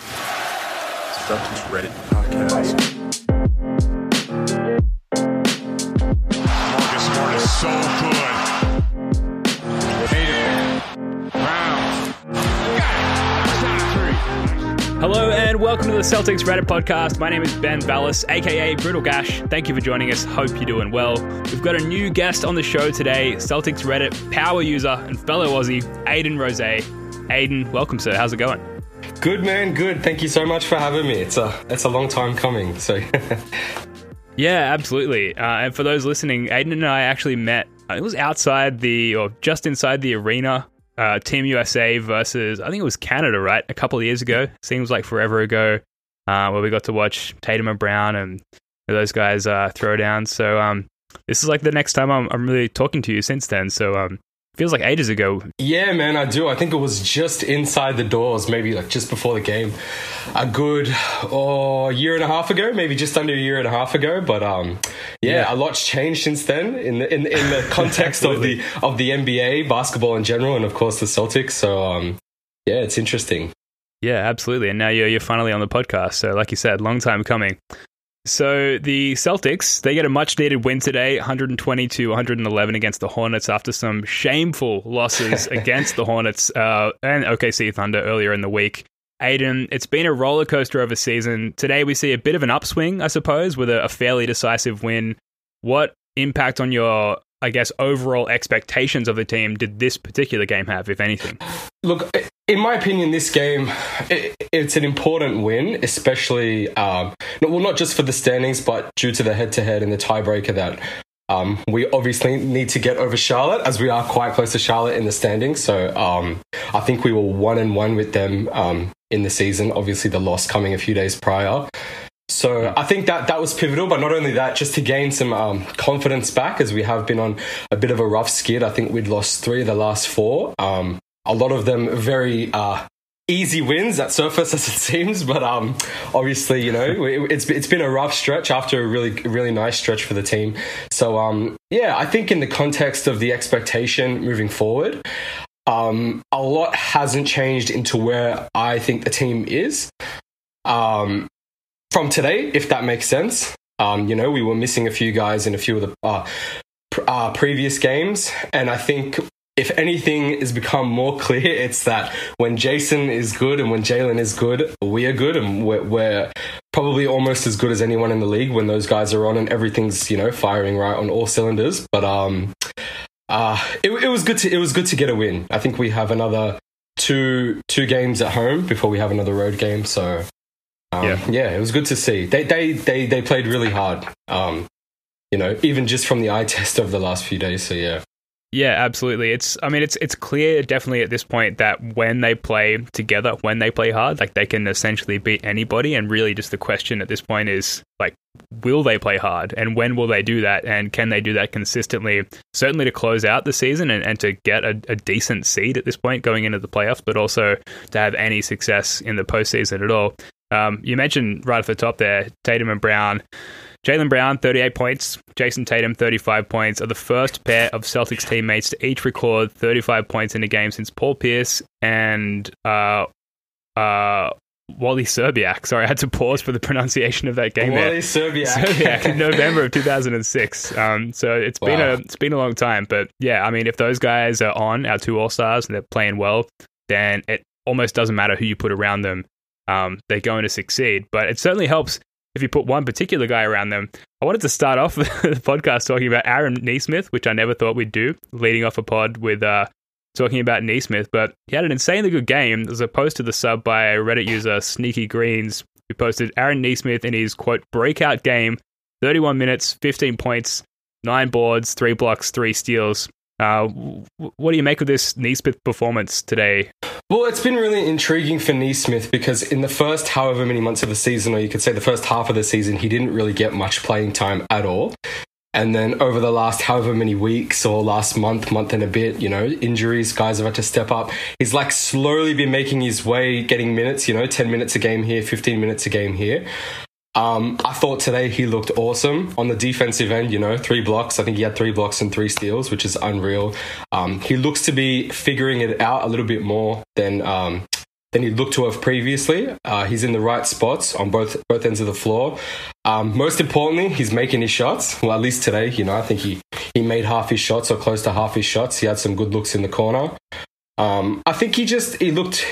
Celtics Reddit podcast. Marcus Smart is so good. Tatum. Brown. Got it. Touchdown three. Hello and welcome to the Celtics Reddit podcast. My name is Ben Vallis, aka Brutal Gash. Thank you for joining us. Hope you're doing well. We've got a new guest on the show today, Celtics Reddit power user and fellow Aussie, Aiden Rose. Aiden, welcome, sir. How's it going? Good man, good. Thank you so much for having me. It's a it's a long time coming. So Yeah, absolutely. Uh, and for those listening, Aiden and I actually met. uh, It was outside the, or just inside the arena. Uh, Team USA versus, I think it was Canada, right? A couple of years ago. Seems like forever ago. Uh, where we got to watch Tatum and Brown and those guys uh, throw down. So um, this is like the next time I'm, I'm really talking to you since then. So um, feels like ages ago. yeah, man, I do. I think it was just inside the doors, maybe like just before the game, a good oh year and a half ago, maybe just under a year and a half ago. But um, yeah, Yeah. a lot's changed since then in the in, in the context of the of the NBA basketball in general, and of course the Celtics. So um, yeah, it's interesting. Yeah, absolutely. And now you're you're finally on the podcast. So, like you said, long time coming. So the Celtics they get a much needed win today, 120 to 111 against the Hornets after some shameful losses against the Hornets uh, and OKC Thunder earlier in the week. Aiden, it's been a roller coaster of a season. Today we see a bit of an upswing, I suppose, with a, a fairly decisive win. What impact on your, I guess, overall expectations of the team did this particular game have, if anything? Look, in my opinion, this game it, it's an important win, especially um, well, not just for the standings, but due to the head-to-head and the tiebreaker that um, we obviously need to get over Charlotte, as we are quite close to Charlotte in the standings. So um, I think we were one and one with them um, in the season. Obviously, the loss coming a few days prior. So I think that that was pivotal, but not only that, just to gain some um, confidence back, as we have been on a bit of a rough skid. I think we'd lost three of the last four. Um, a lot of them very uh, easy wins at surface, as it seems, but um, obviously, you know, it, it's it's been a rough stretch after a really really nice stretch for the team. So um, yeah, I think in the context of the expectation moving forward, um, a lot hasn't changed into where I think the team is. Um, from today, if that makes sense. Um, you know, we were missing a few guys in a few of the uh, pr- uh, previous games, and I think if anything has become more clear, it's that when Jayson is good and when Jaylen is good, we are good, and we're, we're probably almost as good as anyone in the league when those guys are on and everything's you know firing right on all cylinders. But um, uh, it, it was good to it was good to get a win. I think we have another two two games at home before we have another road game, so. Um, Yeah. yeah. it was good to see. They they they they played really hard. Um, you know, even just from the eye test of the last few days. So yeah, Yeah, absolutely. It's I mean it's it's clear definitely at this point that when they play together, when they play hard, like they can essentially beat anybody and really just the question at this point is like will they play hard and when will they do that and can they do that consistently certainly to close out the season and, and to get a, a decent seed at this point going into the playoffs but also to have any success in the postseason at all um, you mentioned right off the top there tatum and brown Jaylen Brown, 38 points. Jayson Tatum, 35 points, are the first pair of Celtics teammates to each record 35 points in a game since Paul Pierce and uh, uh, Wally Szczerbiak. Sorry, I had to pause for the pronunciation of that game Wally there. Szczerbiak. Szczerbiak in November of 2006. Um, so it's been a it's been a long time, but yeah, I mean, if those guys are on our two All Stars and they're playing well, then it almost doesn't matter who you put around them. Um, they're going to succeed. But it certainly helps if you put one particular guy around them. I wanted to start off the podcast talking about Aaron Nesmith, which I never thought we'd do, leading off a pod with uh, talking about Nesmith. But he had an insanely good game. There's a post to the sub by Reddit user Sneaky Greens who posted Aaron Nesmith in his quote breakout game 31 minutes, 15 points, nine boards, three blocks, three steals. Uh, what do you make of this Nesmith performance today? Well, it's been really intriguing for Nesmith because in the first however many months of the season, or you could say the first half of the season, he didn't really get much playing time at all. And then over the last however many weeks or last month, month and a bit, you know, injuries, guys have had to step up. He's like slowly been making his way, getting minutes, you know, 10 minutes a game here, 15 minutes a game here. Um, I thought today he looked awesome on the defensive end. You know, three blocks. I think he had three blocks and three steals, which is unreal. Um, he looks to be figuring it out a little bit more than um, than he looked to have previously. Uh, he's in the right spots on both both ends of the floor. Um, most importantly, he's making his shots. Well, at least today, you know, I think he he made half his shots or close to half his shots. He had some good looks in the corner. Um, I think he just he looked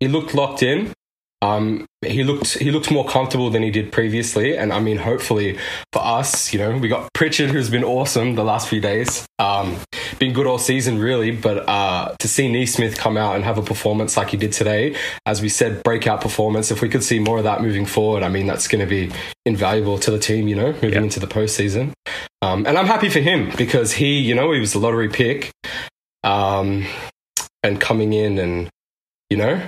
he looked locked in. Um, he looked he looked more comfortable than he did previously, and I mean, hopefully for us, you know, we got Pritchard, who's been awesome the last few days, um, been good all season really. But uh, to see Nesmith come out and have a performance like he did today, as we said, breakout performance. If we could see more of that moving forward, I mean, that's going to be invaluable to the team, you know, moving into the postseason. Um, and I'm happy for him because he, you know, he was a lottery pick, um, and coming in and you know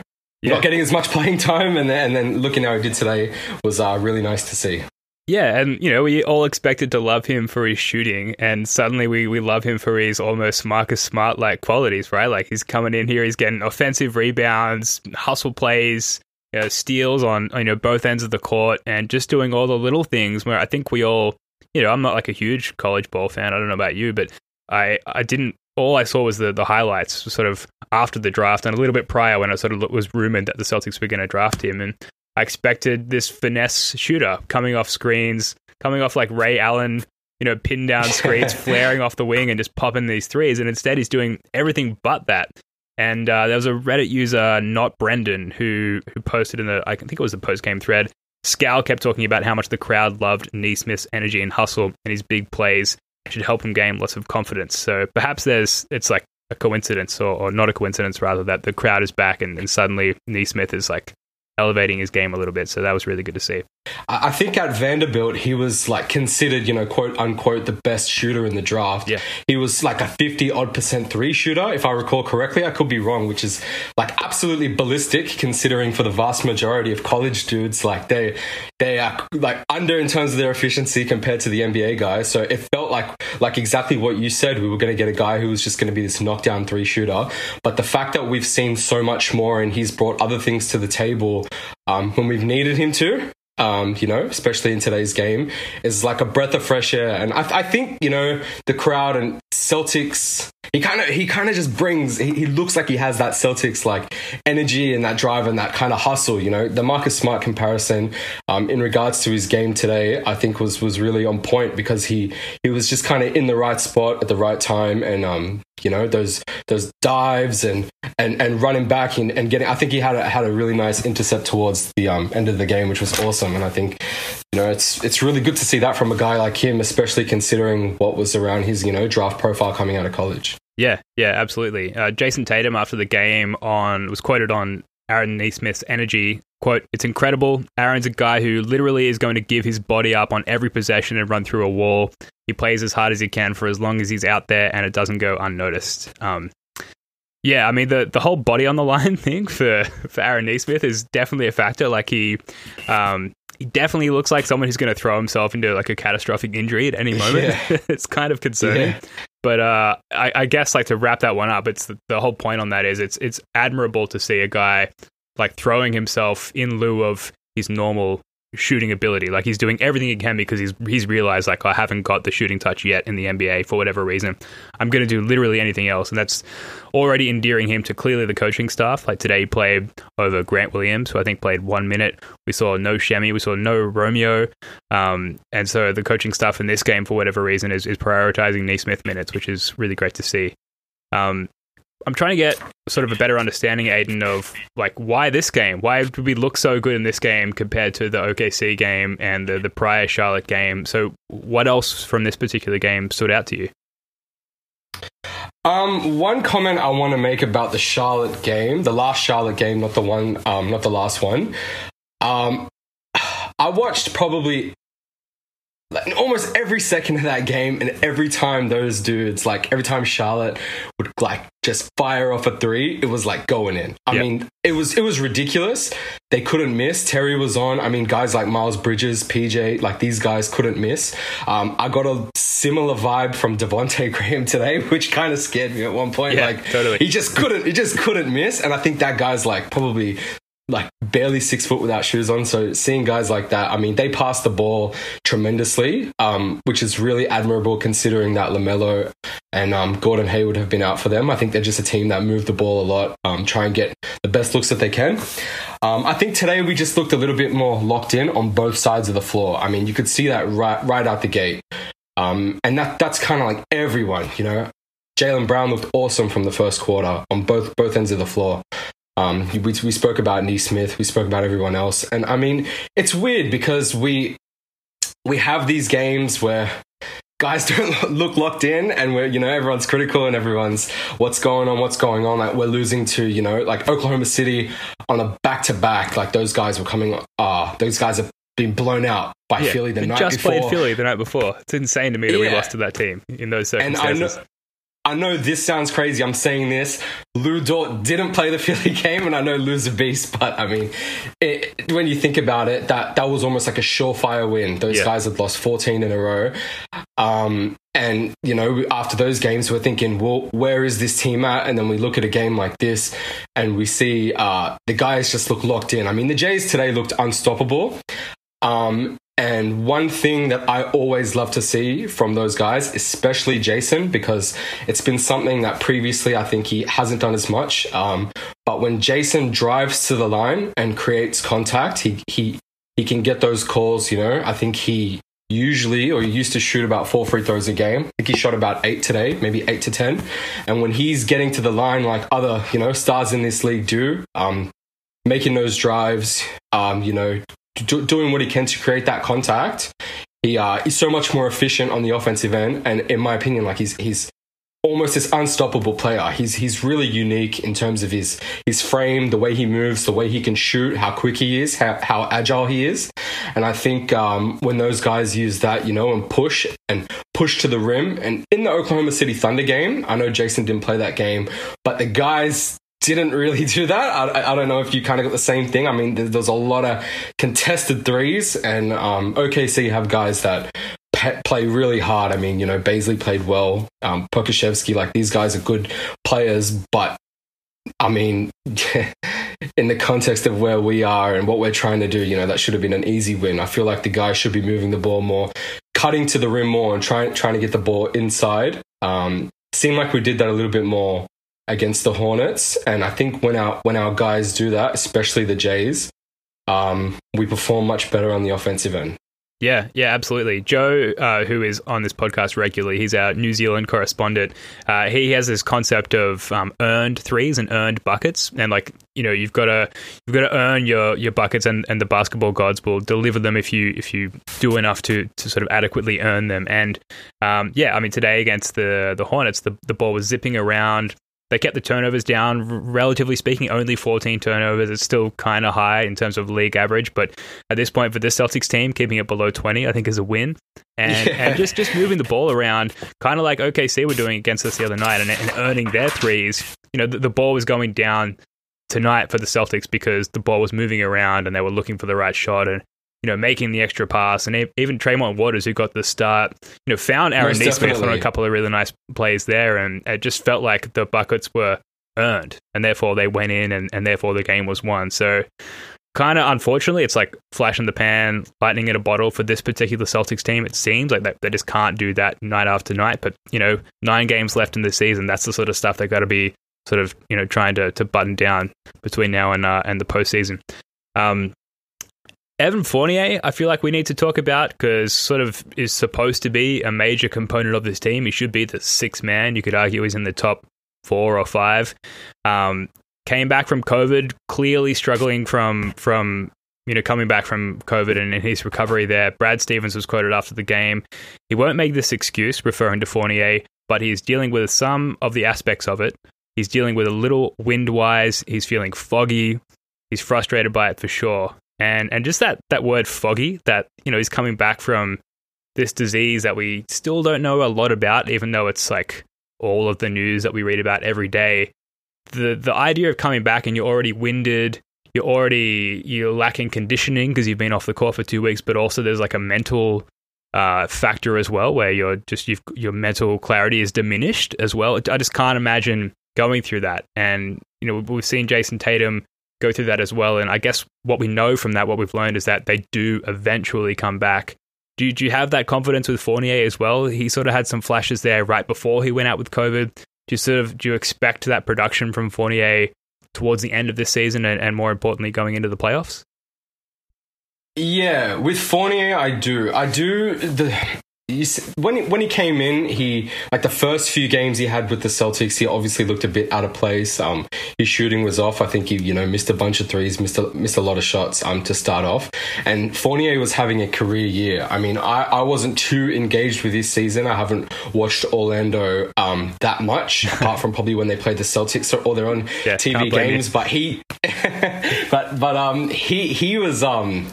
yeah. not getting as much playing time, and then, and then looking how he did today was uh, really nice to see. Yeah, and you know, we all expected to love him for his shooting, and suddenly we, we love him for his almost Marcus Smart like qualities, right? Like he's coming in here, he's getting offensive rebounds, hustle plays, you know, steals on you know both ends of the court, and just doing all the little things. Where I think we all, you know, I'm not like a huge college ball fan. I don't know about you, but I I didn't all I saw was the the highlights, sort of after the draft and a little bit prior when it sort of was rumored that the Celtics were going to draft him. And I expected this finesse shooter coming off screens, coming off like Ray Allen, you know, pin down screens, flaring off the wing and just popping these threes. And instead, he's doing everything but that. And uh, there was a Reddit user, not Brendan, who who posted in the I think it was the post game thread. Scal kept talking about how much the crowd loved Nesmith's energy and hustle and his big plays should help him gain lots of confidence. So perhaps there's it's like a coincidence or, or not a coincidence rather that the crowd is back and, and suddenly Nesmith is like elevating his game a little bit. So that was really good to see. I think at Vanderbilt, he was like considered, you know, quote unquote, the best shooter in the draft. Yeah. He was like a 50 odd percent three shooter, if I recall correctly. I could be wrong, which is like absolutely ballistic considering for the vast majority of college dudes, like they, they are like under in terms of their efficiency compared to the NBA guys. So it felt like, like exactly what you said. We were going to get a guy who was just going to be this knockdown three shooter. But the fact that we've seen so much more and he's brought other things to the table um, when we've needed him to, um, you know, especially in today's game, is like a breath of fresh air. And I, I think, you know, the crowd and Celtics, he kind of he kind of just brings. He, he, looks like he has that Celtics like energy and that drive and that kind of hustle. You know, the Marcus Smart comparison um, in regards to his game today, I think was was really on point because he he was just kind of in the right spot at the right time and um, you know those those dives and and and running back and, and getting. I think he had a, had a really nice intercept towards the um, end of the game, which was awesome. And I think you know it's it's really good to see that from a guy like him, especially considering what was around his you know draft profile coming out of college. Yeah, yeah, absolutely. Uh, Jayson Tatum after the game on was quoted on Aaron Nesmith's energy. Quote, it's incredible. Aaron's a guy who literally is going to give his body up on every possession and run through a wall. He plays as hard as he can for as long as he's out there and it doesn't go unnoticed. Um, yeah, I mean the the whole body on the line thing for for Aaron Nesmith is definitely a factor. Like he um, he definitely looks like someone who's going to throw himself into like a catastrophic injury at any moment. Yeah. it's kind of concerning. Yeah. But uh, I, I, guess like to wrap that one up, it's the, the whole point on that is it's it's admirable to see a guy like throwing himself in lieu of his normal shooting ability. Like he's doing everything he can because he's he's realized like I haven't got the shooting touch yet in the NBA for whatever reason. I'm going to do literally anything else, and that's already endearing him to clearly the coaching staff. Like today, he played over Grant Williams, who I think played one minute. We saw no Semi, we saw no Romeo, um, and so the coaching staff in this game, for whatever reason, is is prioritizing Nesmith minutes, which is really great to see. Um, I'm trying to get sort of a better understanding, Aiden, of like why this game? Why did we look so good in this game compared to the OKC game and the, the prior Charlotte game? So, what else from this particular game stood out to you? Um, one comment I want to make about the Charlotte game, the last Charlotte game, not the one, um, not the last one. Um, I watched probably like, almost every second of that game, and every time those dudes, like every time Charlotte would like just fire off a three, it was like going in. I Yep. mean, it was it was ridiculous. They couldn't miss. Terry was on. I mean, guys like Miles Bridges, PJ, like these guys couldn't miss. Um, I got a similar vibe from Devonte Graham today, which kind of scared me at one point. Yeah, like totally. he just couldn't, he just couldn't miss. And I think that guy's like probably like barely six foot without shoes on. So seeing guys like that, I mean, they pass the ball tremendously, um, which is really admirable considering that Lamelo and um, Gordon Hayward have been out for them. I think they're just a team that move the ball a lot, um, try and get the best looks that they can. Um, I think today we just looked a little bit more locked in on both sides of the floor. I mean, you could see that right right out the gate, um, and that that's kind of like everyone, you know. Jaylen Brown looked awesome from the first quarter on both both ends of the floor. Um, we, we spoke about Nesmith, we spoke about everyone else, and I mean, it's weird because we we have these games where guys don't look locked in, and we're you know everyone's critical and everyone's what's going on, what's going on. Like we're losing to you know like Oklahoma City on a back to back. Like those guys were coming. Ah, those guys have been blown out by Philly the night just before. played Philly the night before. It's insane to me that we lost to that team in those circumstances. I know this sounds crazy. I'm saying this. Lu Dort didn't play the Philly game, and I know Lu's a beast, but I mean, it, when you think about it, that that was almost like a surefire win. Those Yeah. guys had lost 14 in a row. Um, and you know, after those games, we're thinking, well, where is this team at? And then we look at a game like this, and we see uh, the guys just look locked in. I mean, the Jays today looked unstoppable. Um, and one thing that I always love to see from those guys, especially Jayson, because it's been something that previously I think he hasn't done as much. Um, but when Jayson drives to the line and creates contact, he he he can get those calls. You know, I think he usually or used to shoot about four free throws a game. I think he shot about eight today, maybe eight to ten. And when he's getting to the line like other you know stars in this league do, um, making those drives, um, you know, do, doing what he can to create that contact. He uh, he's so much more efficient on the offensive end, and in my opinion, like he's he's almost this unstoppable player. He's he's really unique in terms of his his frame, the way he moves, the way he can shoot, how quick he is, how, how agile he is. And I think um, when those guys use that, you know, and push and push to the rim, and in the Oklahoma City Thunder game, I know Jayson didn't play that game, but the guys didn't really do that. I, I don't know if you kind of got the same thing. I mean, there- there's a lot of contested threes, and um, OKC have guys that pe- play really hard. I mean, you know, Bazley played well, um, Pokusevski, like these guys are good players, but I mean, in the context of where we are and what we're trying to do, you know, that should have been an easy win. I feel like the guys should be moving the ball more, cutting to the rim more, and trying trying to get the ball inside. Um, seemed like we did that a little bit more against the Hornets, and I think when our when our guys do that, especially the Jays, um, we perform much better on the offensive end. Yeah, yeah, absolutely. Joe, uh, who is on this podcast regularly, he's our New Zealand correspondent. Uh, he has this concept of um, earned threes and earned buckets, and like you know, you've got to you've got to earn your, your buckets, and, and the basketball gods will deliver them if you if you do enough to, to sort of adequately earn them. And um, yeah, I mean, today against the the Hornets, the the ball was zipping around. They kept the turnovers down, relatively speaking, only 14 turnovers. It's still kind of high in terms of league average, but at this point for this Celtics team, keeping it below 20, I think is a win. And, Yeah. and just, just moving the ball around, kind of like OKC were doing against us the other night and, and earning their threes. You know, the, the ball was going down tonight for the Celtics because the ball was moving around and they were looking for the right shot and you know making the extra pass. And even Tremont Waters who got the start you know found Aaron Most Nesmith on a couple of really nice plays there. And it just felt like the buckets were earned and therefore they went in and, and therefore the game was won. So kind of unfortunately it's like flash in the pan lightning in a bottle for this particular Celtics team. It seems like that they just can't do that night after night. But you know nine games left in the season that's the sort of stuff they've got to be sort of you know trying to, to button down between now and uh, and the postseason. Um, Evan Fournier, I feel like we need to talk about because sort of is supposed to be a major component of this team. He should be the sixth man. You could argue he's in the top four or five. Um, came back from COVID, clearly struggling from from you know coming back from COVID and, and his recovery there. Brad Stevens was quoted after the game. He won't make this excuse, referring to Fournier, but he's dealing with some of the aspects of it. He's dealing with a little wind wise. He's feeling foggy. He's frustrated by it for sure. And and just that that word foggy, that you know, he's coming back from this disease that we still don't know a lot about, even though it's like all of the news that we read about every day. The the idea of coming back and you're already winded, you're already you're lacking conditioning because you've been off the court for two weeks, but also there's like a mental uh, factor as well where you're just you've, your mental clarity is diminished as well. I just can't imagine going through that. And you know we've seen Jayson Tatum go through that as well. And I guess what we know from that, what we've learned is that they do eventually come back. Do you, do you have that confidence with Fournier as well? He sort of had some flashes there right before he went out with COVID. Do you sort of do you expect that production from Fournier towards the end of this season and, and more importantly going into the playoffs? Yeah, with Fournier, I do. I do. The when he, when he came in, he like the first few games he had with the Celtics, he obviously looked a bit out of place. Um, his shooting was off. I think he you know missed a bunch of threes, missed a, missed a lot of shots. Um, to start off, and Fournier was having a career year. I mean, I, I wasn't too engaged with this season. I haven't watched Orlando um that much, apart from probably when they played the Celtics or their own Yeah, TV games. you. But he, but but um he he was um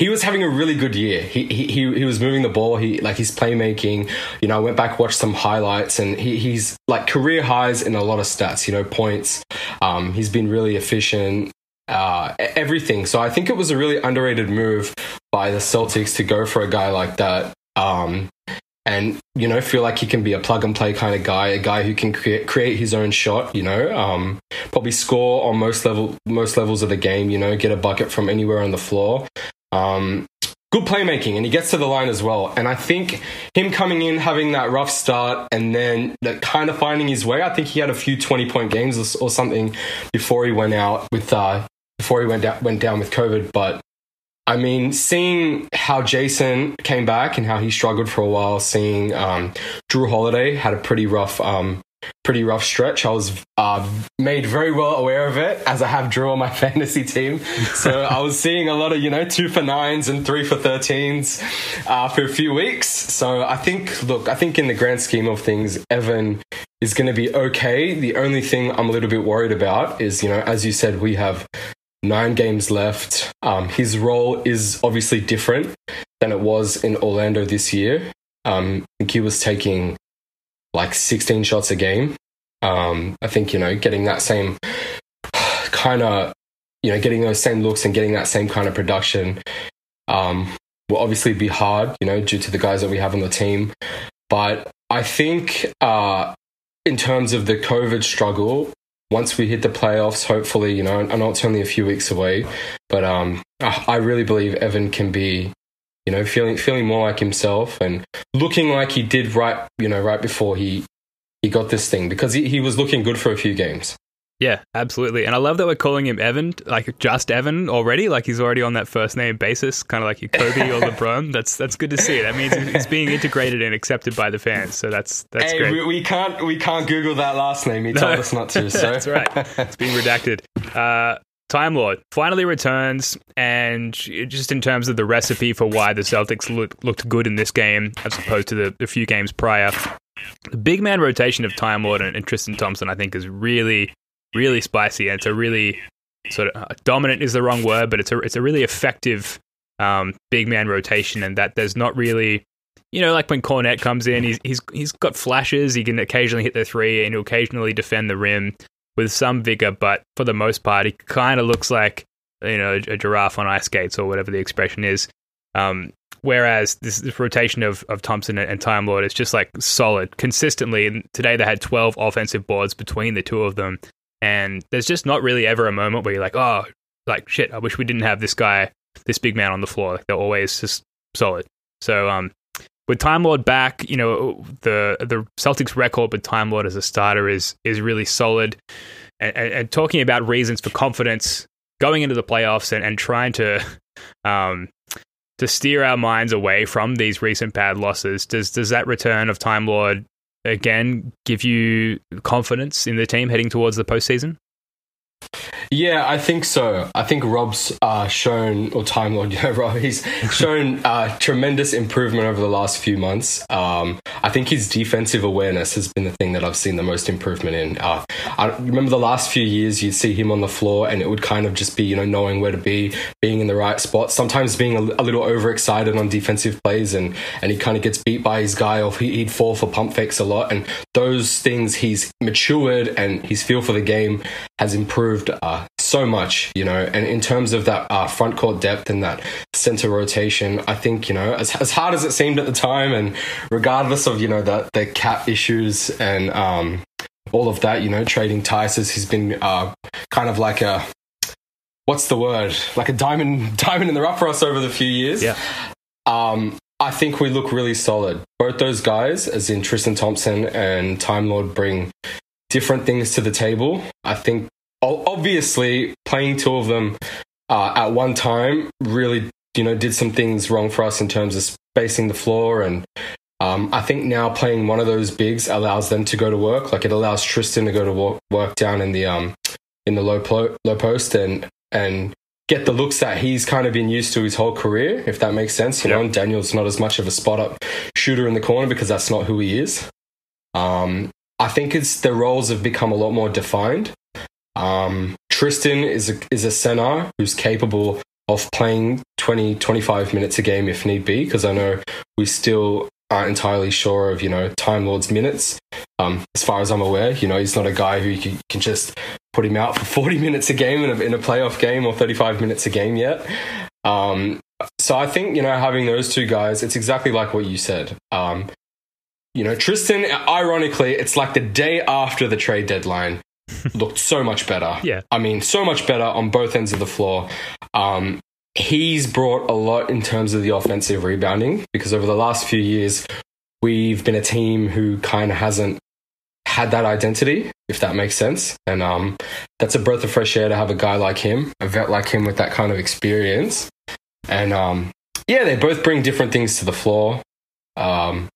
he was having a really good year. He, he he was moving the ball. He like his playmaking. You know, I went back watched some highlights, and he, he's like career highs in a lot of stats. You know, points. Um, he's been really efficient. Uh, everything. So I think it was a really underrated move by the Celtics to go for a guy like that. Um, and you know, feel like he can be a plug and play kind of guy, a guy who can create create his own shot. You know, um, probably score on most level most levels of the game. You know, get a bucket from anywhere on the floor. Um, good playmaking, and he gets to the line as well. And I think him coming in, having that rough start, and then kind of finding his way. I think he had a few twenty point games or, or something before he went out with uh, before he went down, went down with COVID. But I mean, seeing how Jayson came back and how he struggled for a while, seeing um, Jrue Holiday had a pretty rough, um, pretty rough stretch. I was uh, made very well aware of it as I have Jrue on my fantasy team. So I was seeing a lot of you know two for nines and three for thirteens uh, for a few weeks. So I think, look, I think in the grand scheme of things, Evan is going to be okay. The only thing I'm a little bit worried about is, you know, as you said, we have nine games left. Um, his role is obviously different than it was in Orlando this year. Um, I think he was taking like 16 shots a game. Um, I think, you know, getting that same kind of, you know, getting those same looks and getting that same kind of production um, will obviously be hard, you know, due to the guys that we have on the team. But I think uh, in terms of the COVID struggle, once we hit the playoffs, hopefully, you know, I know it's only a few weeks away, but um, I I really believe Evan can be, you know, feeling feeling more like himself and looking like he did right, you know, right before he he got this thing because he, he was looking good for a few games. Yeah, absolutely. And I love that we're calling him Evan, like just Evan already. Like he's already on that first name basis, kind of like your Kobe or LeBron. That's that's good to see. That means he's being integrated and accepted by the fans. So that's that's hey, great. we, we can't we can't Google that last name. He told us not to. So That's right. It's being redacted. Uh, Time Lord finally returns, and just in terms of the recipe for why the Celtics look, looked good in this game as opposed to the, the few games prior, the big man rotation of Time Lord and, and Tristan Thompson, I think, is really, really spicy, and it's a really sort of uh, dominant is the wrong word, but it's a it's a really effective um, big man rotation, and that there's not really you know, like when Kornet comes in, he's he's he's got flashes. He can occasionally hit the three, and he'll occasionally defend the rim with some vigor. But for the most part, he kind of looks like you know a giraffe on ice skates or whatever the expression is. Um, whereas this, this rotation of of Thompson and, Time Lord is just like solid consistently. And today they had twelve offensive boards between the two of them, and there's just not really ever a moment where you're like, oh, like shit, I wish we didn't have this guy, this big man on the floor. Like, they're always just solid. So um, with Time Lord back, you know the the Celtics record with Time Lord as a starter is is really solid. And, and, and talking about reasons for confidence going into the playoffs and, and trying to um, to steer our minds away from these recent bad losses, does does that return of Time Lord again give you confidence in the team heading towards the postseason? Yeah, I think so. I think Rob's uh, shown, or Time Lord, yeah, Rob, he's shown uh, tremendous improvement over the last few months. Um, I think his defensive awareness has been the thing that I've seen the most improvement in. Uh, I remember the last few years, you'd see him on the floor, and it would kind of just be, you know, knowing where to be, being in the right spot, sometimes being a, a little overexcited on defensive plays, and, and he kind of gets beat by his guy, or he, he'd fall for pump fakes a lot. And those things, he's matured, and his feel for the game has improved uh, so much, you know. And in terms of that uh, front court depth and that center rotation, I think you know, as, as hard as it seemed at the time, and regardless of you know the the cap issues and um, all of that, you know, trading Tysus has been uh, kind of like a what's the word, like a diamond diamond in the rough for us over the few years. Yeah. Um, I think we look really solid. Both those guys, as in Tristan Thompson and Time Lord, bring different things to the table. I think obviously playing two of them uh, at one time really you know did some things wrong for us in terms of spacing the floor and um, I think now playing one of those bigs allows them to go to work. Like it allows Tristan to go to work, work down in the um, in the low plo- low post and and get the looks that he's kind of been used to his whole career, if that makes sense. You yep. know, and Daniel's not as much of a spot up shooter in the corner because that's not who he is. Um, I think it's the roles have become a lot more defined. Um, Tristan is a, is a center who's capable of playing 20, 25 minutes a game if need be, because I know we still aren't entirely sure of, you know, Time Lord's minutes. Um, as far as I'm aware, you know, he's not a guy who you can, can just put him out for 40 minutes a game in a, in a playoff game or 35 minutes a game yet. Um, so I think, you know, having those two guys, it's exactly like what you said. Um, you know, Tristan, ironically, it's like the day after the trade deadline looked so much better. Yeah. I mean, so much better on both ends of the floor. Um, he's brought a lot in terms of the offensive rebounding because over the last few years, we've been a team who kind of hasn't had that identity, if that makes sense. And um, that's a breath of fresh air to have a guy like him, a vet like him with that kind of experience. And um, yeah, they both bring different things to the floor. Um,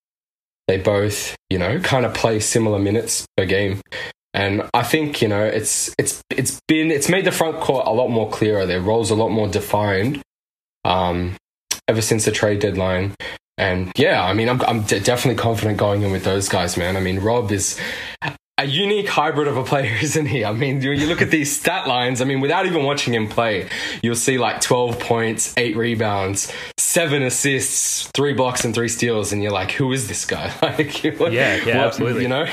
they both, you know, kind of play similar minutes per game. And I think you know it's it's it's been it's made the front court a lot more clearer. Their roles a lot more defined um, ever since the trade deadline. And yeah, I mean, I'm I'm d- definitely confident going in with those guys, man. I mean, Rob is a unique hybrid of a player, isn't he? I mean, you, you look at these stat lines. I mean, without even watching him play, you'll see like 12 points, eight rebounds, seven assists, three blocks, and three steals, and you're like, who is this guy? like, yeah, yeah, what, absolutely. You know.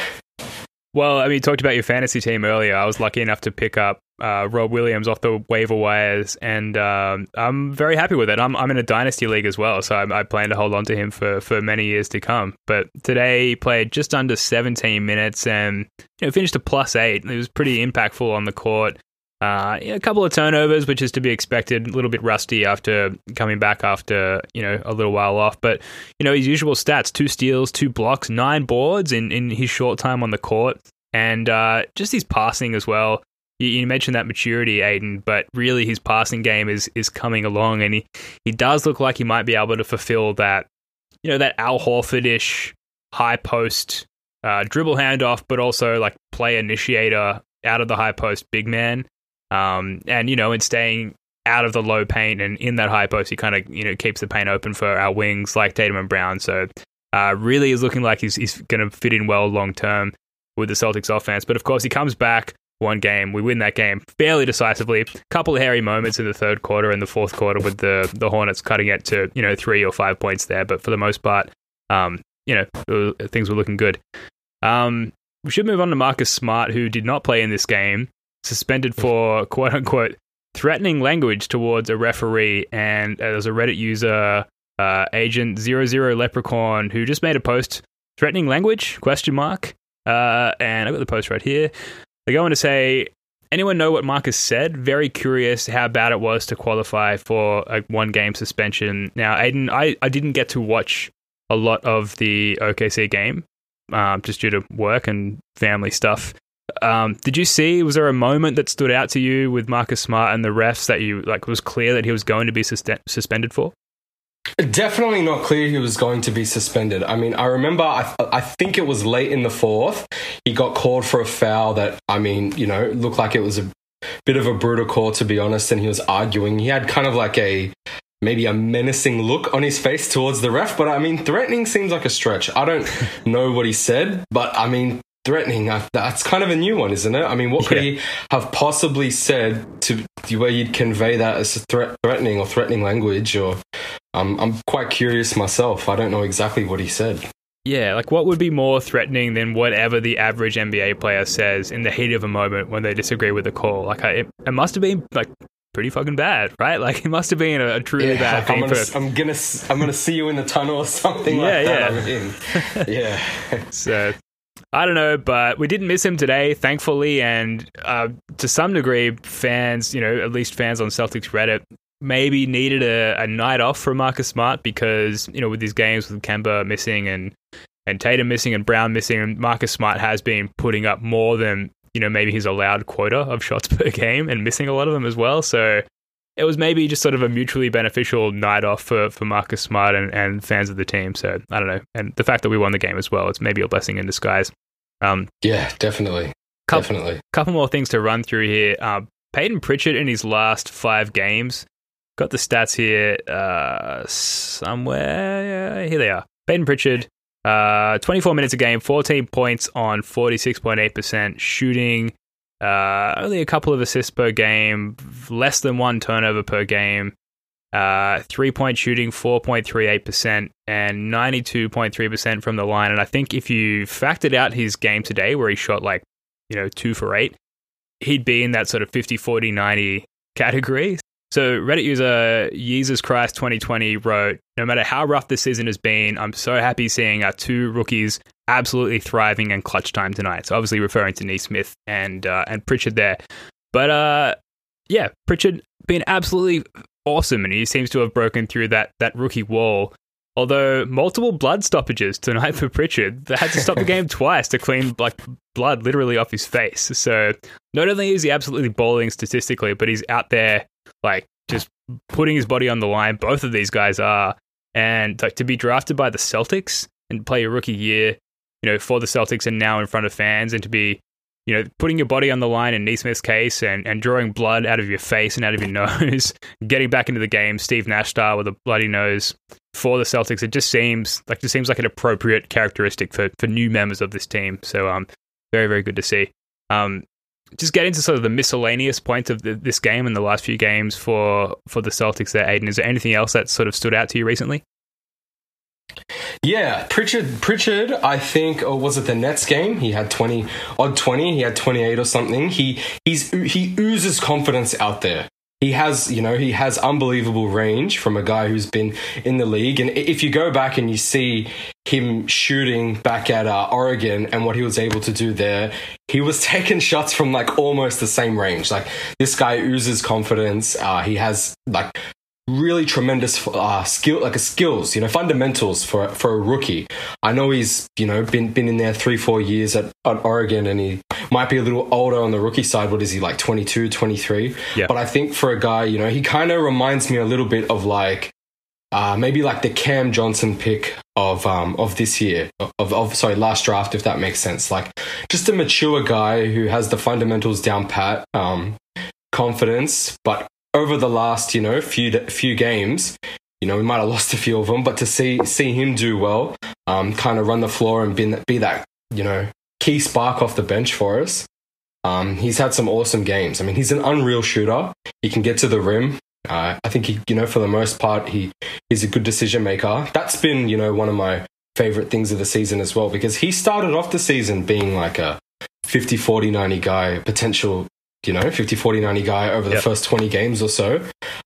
Well, I mean, you talked about your fantasy team earlier. I was lucky enough to pick up uh, Rob Williams off the waiver wires, and um, I'm very happy with it. I'm, I'm in a dynasty league as well, so I, I, plan to hold on to him for, for many years to come. But today he played just under 17 minutes and you know, finished a plus eight. It was pretty impactful on the court. Uh, a couple of turnovers, which is to be expected. A little bit rusty after coming back after you know a little while off, but you know his usual stats: two steals, two blocks, nine boards in in his short time on the court, and uh, just his passing as well. You, you, mentioned that maturity, Aiden, but really his passing game is is coming along, and he he does look like he might be able to fulfill that you know that Al Horford ish high post uh, dribble handoff, but also like play initiator out of the high post big man um, and you know, in staying out of the low paint and in that high post, he kind of you know keeps the paint open for our wings like Tatum and Brown. So uh, really is looking like he's he's going to fit in well long term with the Celtics offense. But of course, he comes back one game. We win that game fairly decisively. Couple of hairy moments in the third quarter and the fourth quarter with the the Hornets cutting it to you know three or five points there. But for the most part, um, you know things were looking good. Um, we should move on to Marcus Smart, who did not play in this game suspended for quote unquote threatening language towards a referee. And there's a Reddit user, uh, agent zero zero leprechaun, who just made a post threatening language question mark. Uh, and I've got the post right here. They go on to say, anyone know what Marcus said? Very curious how bad it was to qualify for a one game suspension. Now, Aiden, I, I didn't get to watch a lot of the OKC game um, just due to work and family stuff. Um, did you see? Was there a moment that stood out to you with Marcus Smart and the refs that you like was clear that he was going to be sus- suspended for? Definitely not clear he was going to be suspended. I mean, I remember, I, I think it was late in the fourth. He got called for a foul that, I mean, you know, looked like it was a bit of a brutal call, to be honest. And he was arguing. He had kind of like a maybe a menacing look on his face towards the ref. But I mean, threatening seems like a stretch. I don't know what he said, but I mean, threatening that's kind of a new one isn't it i mean what could yeah. he have possibly said to where you'd convey that as threat, threatening or threatening language or um, i'm quite curious myself i don't know exactly what he said yeah, like what would be more threatening than whatever the average NBA player says in the heat of a moment when they disagree with a call? Like, I, it, it must have been like pretty fucking bad, right? Like, it must have been a, a truly yeah, bad thing. I'm gonna, for... I'm gonna, I'm gonna see you in the tunnel or something yeah, like that. Yeah, yeah. so I don't know, but we didn't miss him today, thankfully, and uh, to some degree, fans, you know, at least fans on Celtics Reddit, maybe needed a, a night off for Marcus Smart because you know with these games with Kemba missing and and Tatum missing and Brown missing, and Marcus Smart has been putting up more than you know maybe his allowed quota of shots per game and missing a lot of them as well. So it was maybe just sort of a mutually beneficial night off for, for Marcus Smart and, and fans of the team. So I don't know. And the fact that we won the game as well, it's maybe a blessing in disguise. Um, yeah, definitely. Couple, definitely. Couple more things to run through here. Uh, Payton Pritchard in his last five games, got the stats here uh, somewhere. Yeah, here they are. Payton Pritchard, uh, 24 minutes a game, 14 points on 46.8% shooting, uh, only a couple of assists per game, less than one turnover per game, uh, three point shooting, 4.38%, and 92.3% from the line. And I think if you factored out his game today, where he shot like, you know, two for eight, he'd be in that sort of 50, 40, 90 category. So Reddit user Jesus Christ 2020 wrote, "No matter how rough this season has been, I'm so happy seeing our two rookies absolutely thriving in clutch time tonight." So obviously referring to Nesmith and uh, and Pritchard there, but uh, yeah, Pritchard been absolutely awesome, and he seems to have broken through that that rookie wall. Although multiple blood stoppages tonight for Pritchard, they had to stop the game twice to clean like blood literally off his face. So not only is he absolutely bowling statistically, but he's out there like just putting his body on the line. Both of these guys are, and like to be drafted by the Celtics and play a rookie year, you know, for the Celtics and now in front of fans, and to be, you know, putting your body on the line in Nesmith's case and, and drawing blood out of your face and out of your nose, getting back into the game, Steve Nash style with a bloody nose for the Celtics. It just seems like it seems like an appropriate characteristic for for new members of this team. So um, very very good to see. Um, just get into sort of the miscellaneous points of the, this game and the last few games for for the Celtics there, Aiden. Is there anything else that sort of stood out to you recently? Yeah, Pritchard. Pritchard, I think, or was it the Nets game? He had twenty odd twenty. He had twenty eight or something. He he's he oozes confidence out there he has, you know, he has unbelievable range from a guy who's been in the league. And if you go back and you see him shooting back at uh, Oregon and what he was able to do there, he was taking shots from like almost the same range. Like this guy oozes confidence. Uh, he has like really tremendous uh, skill, like a skills, you know, fundamentals for for a rookie. I know he's you know been been in there three four years at, at Oregon, and he might be a little older on the rookie side. What is he like 22, 23? Yeah. But I think for a guy, you know, he kind of reminds me a little bit of like. Uh, maybe like the Cam Johnson pick of um, of this year of, of sorry last draft if that makes sense like just a mature guy who has the fundamentals down pat um, confidence but over the last, you know, few few games, you know, we might have lost a few of them, but to see see him do well, um, kind of run the floor and be, be that, you know, key spark off the bench for us. Um, he's had some awesome games. I mean, he's an unreal shooter. He can get to the rim. Uh, I think he, you know, for the most part, he he's a good decision maker. That's been, you know, one of my favorite things of the season as well because he started off the season being like a 50 40 90 guy potential you know, 50, 40, 90 guy over the yep. first 20 games or so.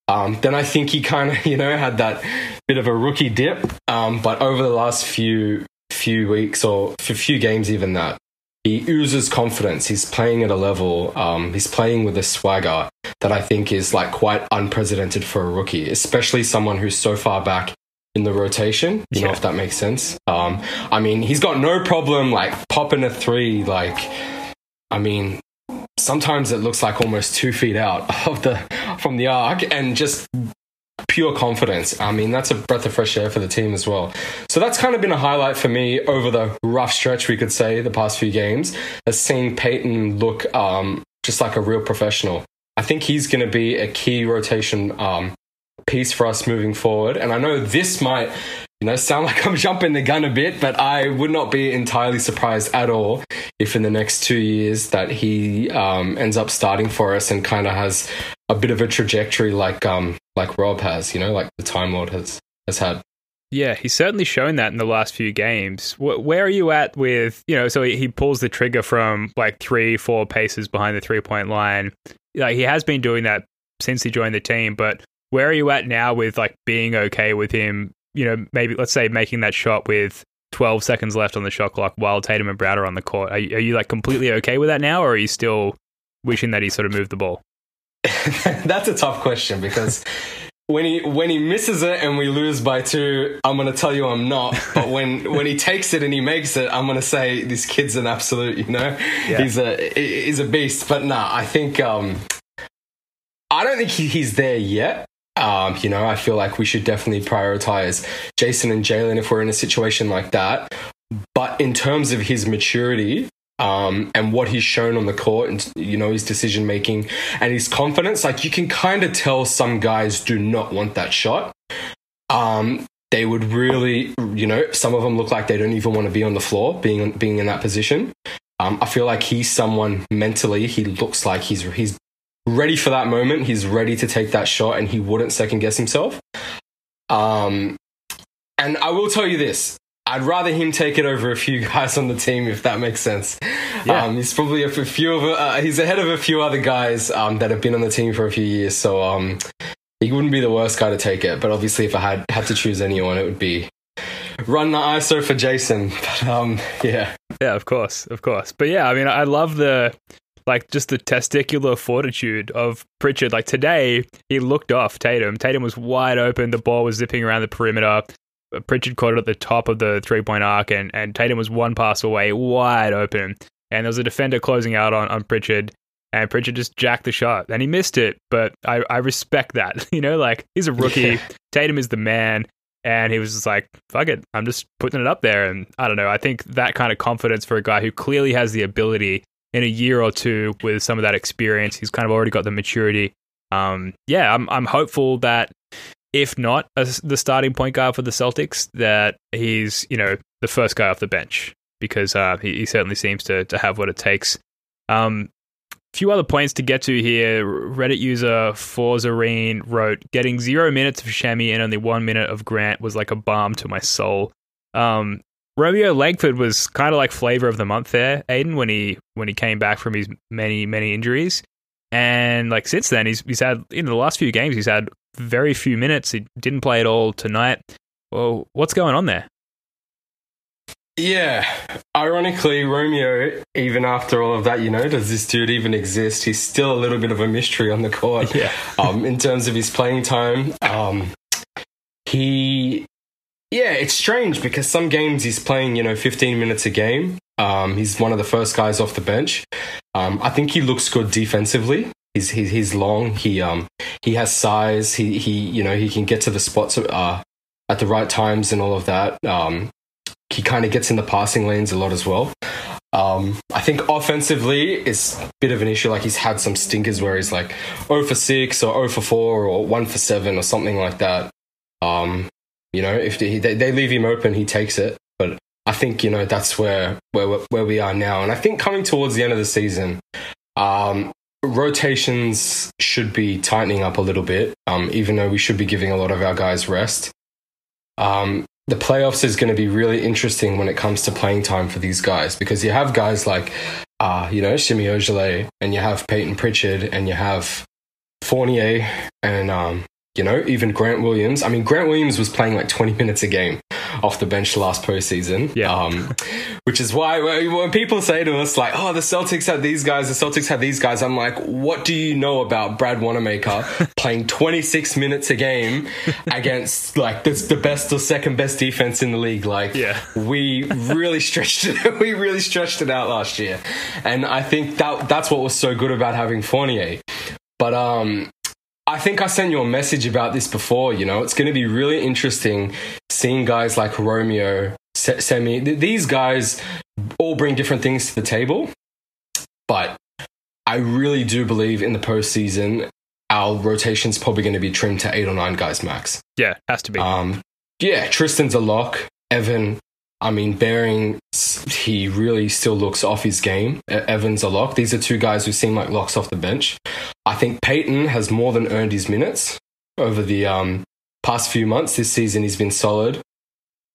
Um, then I think he kind of, you know, had that bit of a rookie dip. Um, but over the last few, few weeks or a few games, even that, he oozes confidence. He's playing at a level, um, he's playing with a swagger that I think is like quite unprecedented for a rookie, especially someone who's so far back in the rotation. You yeah. know, if that makes sense. Um, I mean, he's got no problem like popping a three, like, I mean, sometimes it looks like almost two feet out of the from the arc and just pure confidence. I mean, that's a breath of fresh air for the team as well. So that's kind of been a highlight for me over the rough stretch, we could say, the past few games, has seeing Payton look um, just like a real professional. I think he's going to be a key rotation um, piece for us moving forward. And I know this might you know, sound like I'm jumping the gun a bit, but I would not be entirely surprised at all if in the next two years that he um, ends up starting for us and kind of has a bit of a trajectory like um like Rob has, you know, like the Time Lord has has had. Yeah, he's certainly shown that in the last few games. Where are you at with, you know, so he pulls the trigger from like three, four paces behind the three point line. Like he has been doing that since he joined the team, but where are you at now with like being okay with him you know, maybe let's say making that shot with 12 seconds left on the shot clock while Tatum and Brown are on the court. Are, are you like completely okay with that now, or are you still wishing that he sort of moved the ball? That's a tough question because when he when he misses it and we lose by two, I'm gonna tell you I'm not. But when when he takes it and he makes it, I'm gonna say this kid's an absolute. You know, yeah. he's a he's a beast. But nah, I think um, I don't think he, he's there yet. Um, you know, I feel like we should definitely prioritize Jayson and Jaylen if we're in a situation like that. But in terms of his maturity, um, and what he's shown on the court and you know his decision making and his confidence like you can kind of tell some guys do not want that shot um, they would really you know some of them look like they don't even want to be on the floor being being in that position um, i feel like he's someone mentally he looks like he's he's ready for that moment. He's ready to take that shot and he wouldn't second guess himself. Um, and I will tell you this. I'd rather him take it over a few guys on the team, if that makes sense. Yeah. Um, he's probably a few of uh, he's ahead of a few other guys um, that have been on the team for a few years, so um, he wouldn't be the worst guy to take it. But obviously, if I had had to choose anyone, it would be run the ISO for Jayson. But um, yeah, yeah, of course, of course. But yeah, I mean, I love the like just the testicular fortitude of Pritchard. Like today, he looked off Tatum. Tatum was wide open. The ball was zipping around the perimeter. Pritchard caught it at the top of the three point arc, and, and Tatum was one pass away, wide open. And there was a defender closing out on, on Pritchard, and Pritchard just jacked the shot, and he missed it. But I, I respect that. You know, like he's a rookie. Yeah. Tatum is the man. And he was just like, fuck it, I'm just putting it up there. And I don't know, I think that kind of confidence for a guy who clearly has the ability in a year or two with some of that experience. He's kind of already got the maturity. Um, yeah, I'm I'm hopeful that if not as the starting point guard for the Celtics, that he's you know the first guy off the bench because uh, he, he, certainly seems to to have what it takes. Um, few other points to get to here. Reddit user Forzarine wrote, "Getting zero minutes of Semi and only one minute of Grant was like a balm to my soul." Um, Romeo Langford was kind of like flavor of the month there, Aiden, when he when he came back from his many many injuries, and like since then he's he's had in the last few games he's had very few minutes. He didn't play at all tonight. Well, what's going on there? Yeah, ironically, Romeo, even after all of that, you know, does this dude even exist? He's still a little bit of a mystery on the court. Yeah. um, in terms of his playing time, um, he yeah, it's strange because some games he's playing, you know, 15 minutes a game. Um, he's one of the first guys off the bench. Um, I think he looks good defensively. He's, he's, he's long. He, um, he has size. He, he, you know, he can get to the spots, uh, at the right times and all of that. Um, he kind of gets in the passing lanes a lot as well. Um, I think offensively is a bit of an issue. Like he's had some stinkers where he's like 0 for 6 or 0 for 4 or 1 for 7 or something like that. Um, you know, if they, they leave him open, he takes it. But I think you know that's where where where we are now. And I think coming towards the end of the season, um, rotations should be tightening up a little bit. Um, even though we should be giving a lot of our guys rest. Um, the playoffs is going to be really interesting when it comes to playing time for these guys because you have guys like, uh, you know, Semi Ojeleye and you have Peyton Pritchard and you have Fournier and um, you know, even Grant Williams. I mean, Grant Williams was playing like 20 minutes a game off the bench last postseason. Yeah. Um, which is why when people say to us, like, oh, the Celtics had these guys, the Celtics had these guys, I'm like, what do you know about Brad Wanamaker playing 26 minutes a game against like this, the best or second best defense in the league? Like, yeah. we really stretched it. we really stretched it out last year. And I think that that's what was so good about having Fournier. But um, I think I sent you a message about this before. You know, it's going to be really interesting seeing guys like Romeo, Se- Semi. th- These guys all bring different things to the table, but I really do believe in the postseason, our rotation's probably going to be trimmed to eight or nine guys max. Yeah, has to be. Um, yeah, Tristan's a lock. Evan, I mean, Bearing, he really still looks off his game. Evan's a lock. These are two guys who seem like locks off the bench. I think Peyton has more than earned his minutes over the um, past few months. This season, he's been solid.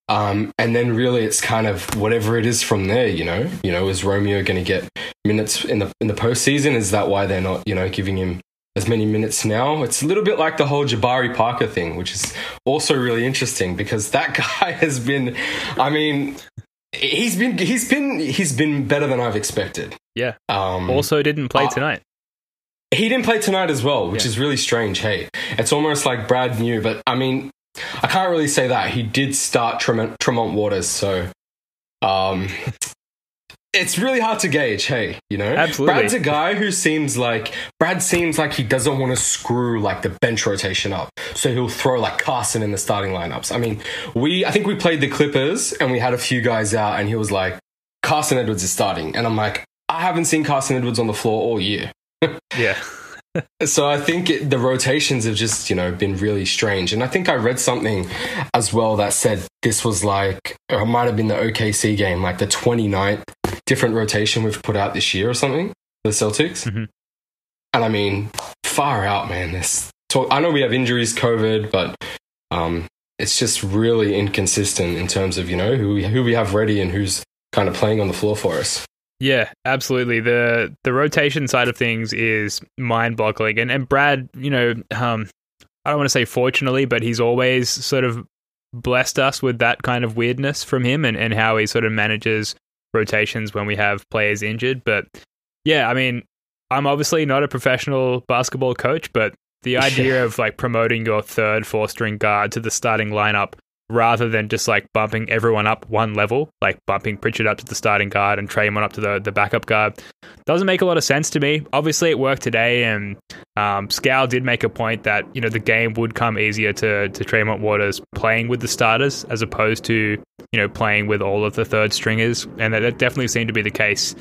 Um, and then really, it's kind of whatever it is from there. You know, you know, is Romeo going to get minutes in the in the postseason? Is that why they're not, you know, giving him as many minutes now. It's a little bit like the whole Jabari Parker thing, which is also really interesting because that guy has been, I mean, he's been he's been he's been better than I've expected. yeah. Um, Also, didn't play uh, tonight. He didn't play tonight as well, which Yeah. is really strange. Hey, it's almost like Brad knew, but I mean, I can't really say that he did start Tremont, Tremont Waters, so um, it's really hard to gauge. Hey, you know, Absolutely. Brad's a guy who seems like Brad seems like he doesn't want to screw like the bench rotation up, so he'll throw like Carsen in the starting lineups. I mean, we I think we played the Clippers and we had a few guys out, and he was like, Carsen Edwards is starting, and I'm like, I haven't seen Carsen Edwards on the floor all year. Yeah. So I think it, the rotations have just, you know, been really strange. And I think I read something as well that said this was like, or it might have been the OKC game, like the 29th different rotation we've put out this year or something the Celtics. Mhm. And I mean, far out, man. This talk, I know we have injuries, COVID, but um, it's just really inconsistent in terms of, you know, who we, who we have ready and who's kind of playing on the floor for us. Yeah, absolutely. The the rotation side of things is mind boggling. And and Brad, you know, um I don't want to say fortunately, but he's always sort of blessed us with that kind of weirdness from him and, and how he sort of manages rotations when we have players injured. But yeah, I mean, I'm obviously not a professional basketball coach, but the idea of like promoting your third, fourth string guard to the starting lineup rather than just like bumping everyone up one level, like bumping Pritchard up to the starting guard and Tremont up to the, the backup guard, doesn't make a lot of sense to me. Obviously, it worked today, and um, Scal did make a point that you know the game would come easier to to Tremont Waters playing with the starters as opposed to you know playing with all of the third stringers, and that, that definitely seemed to be the case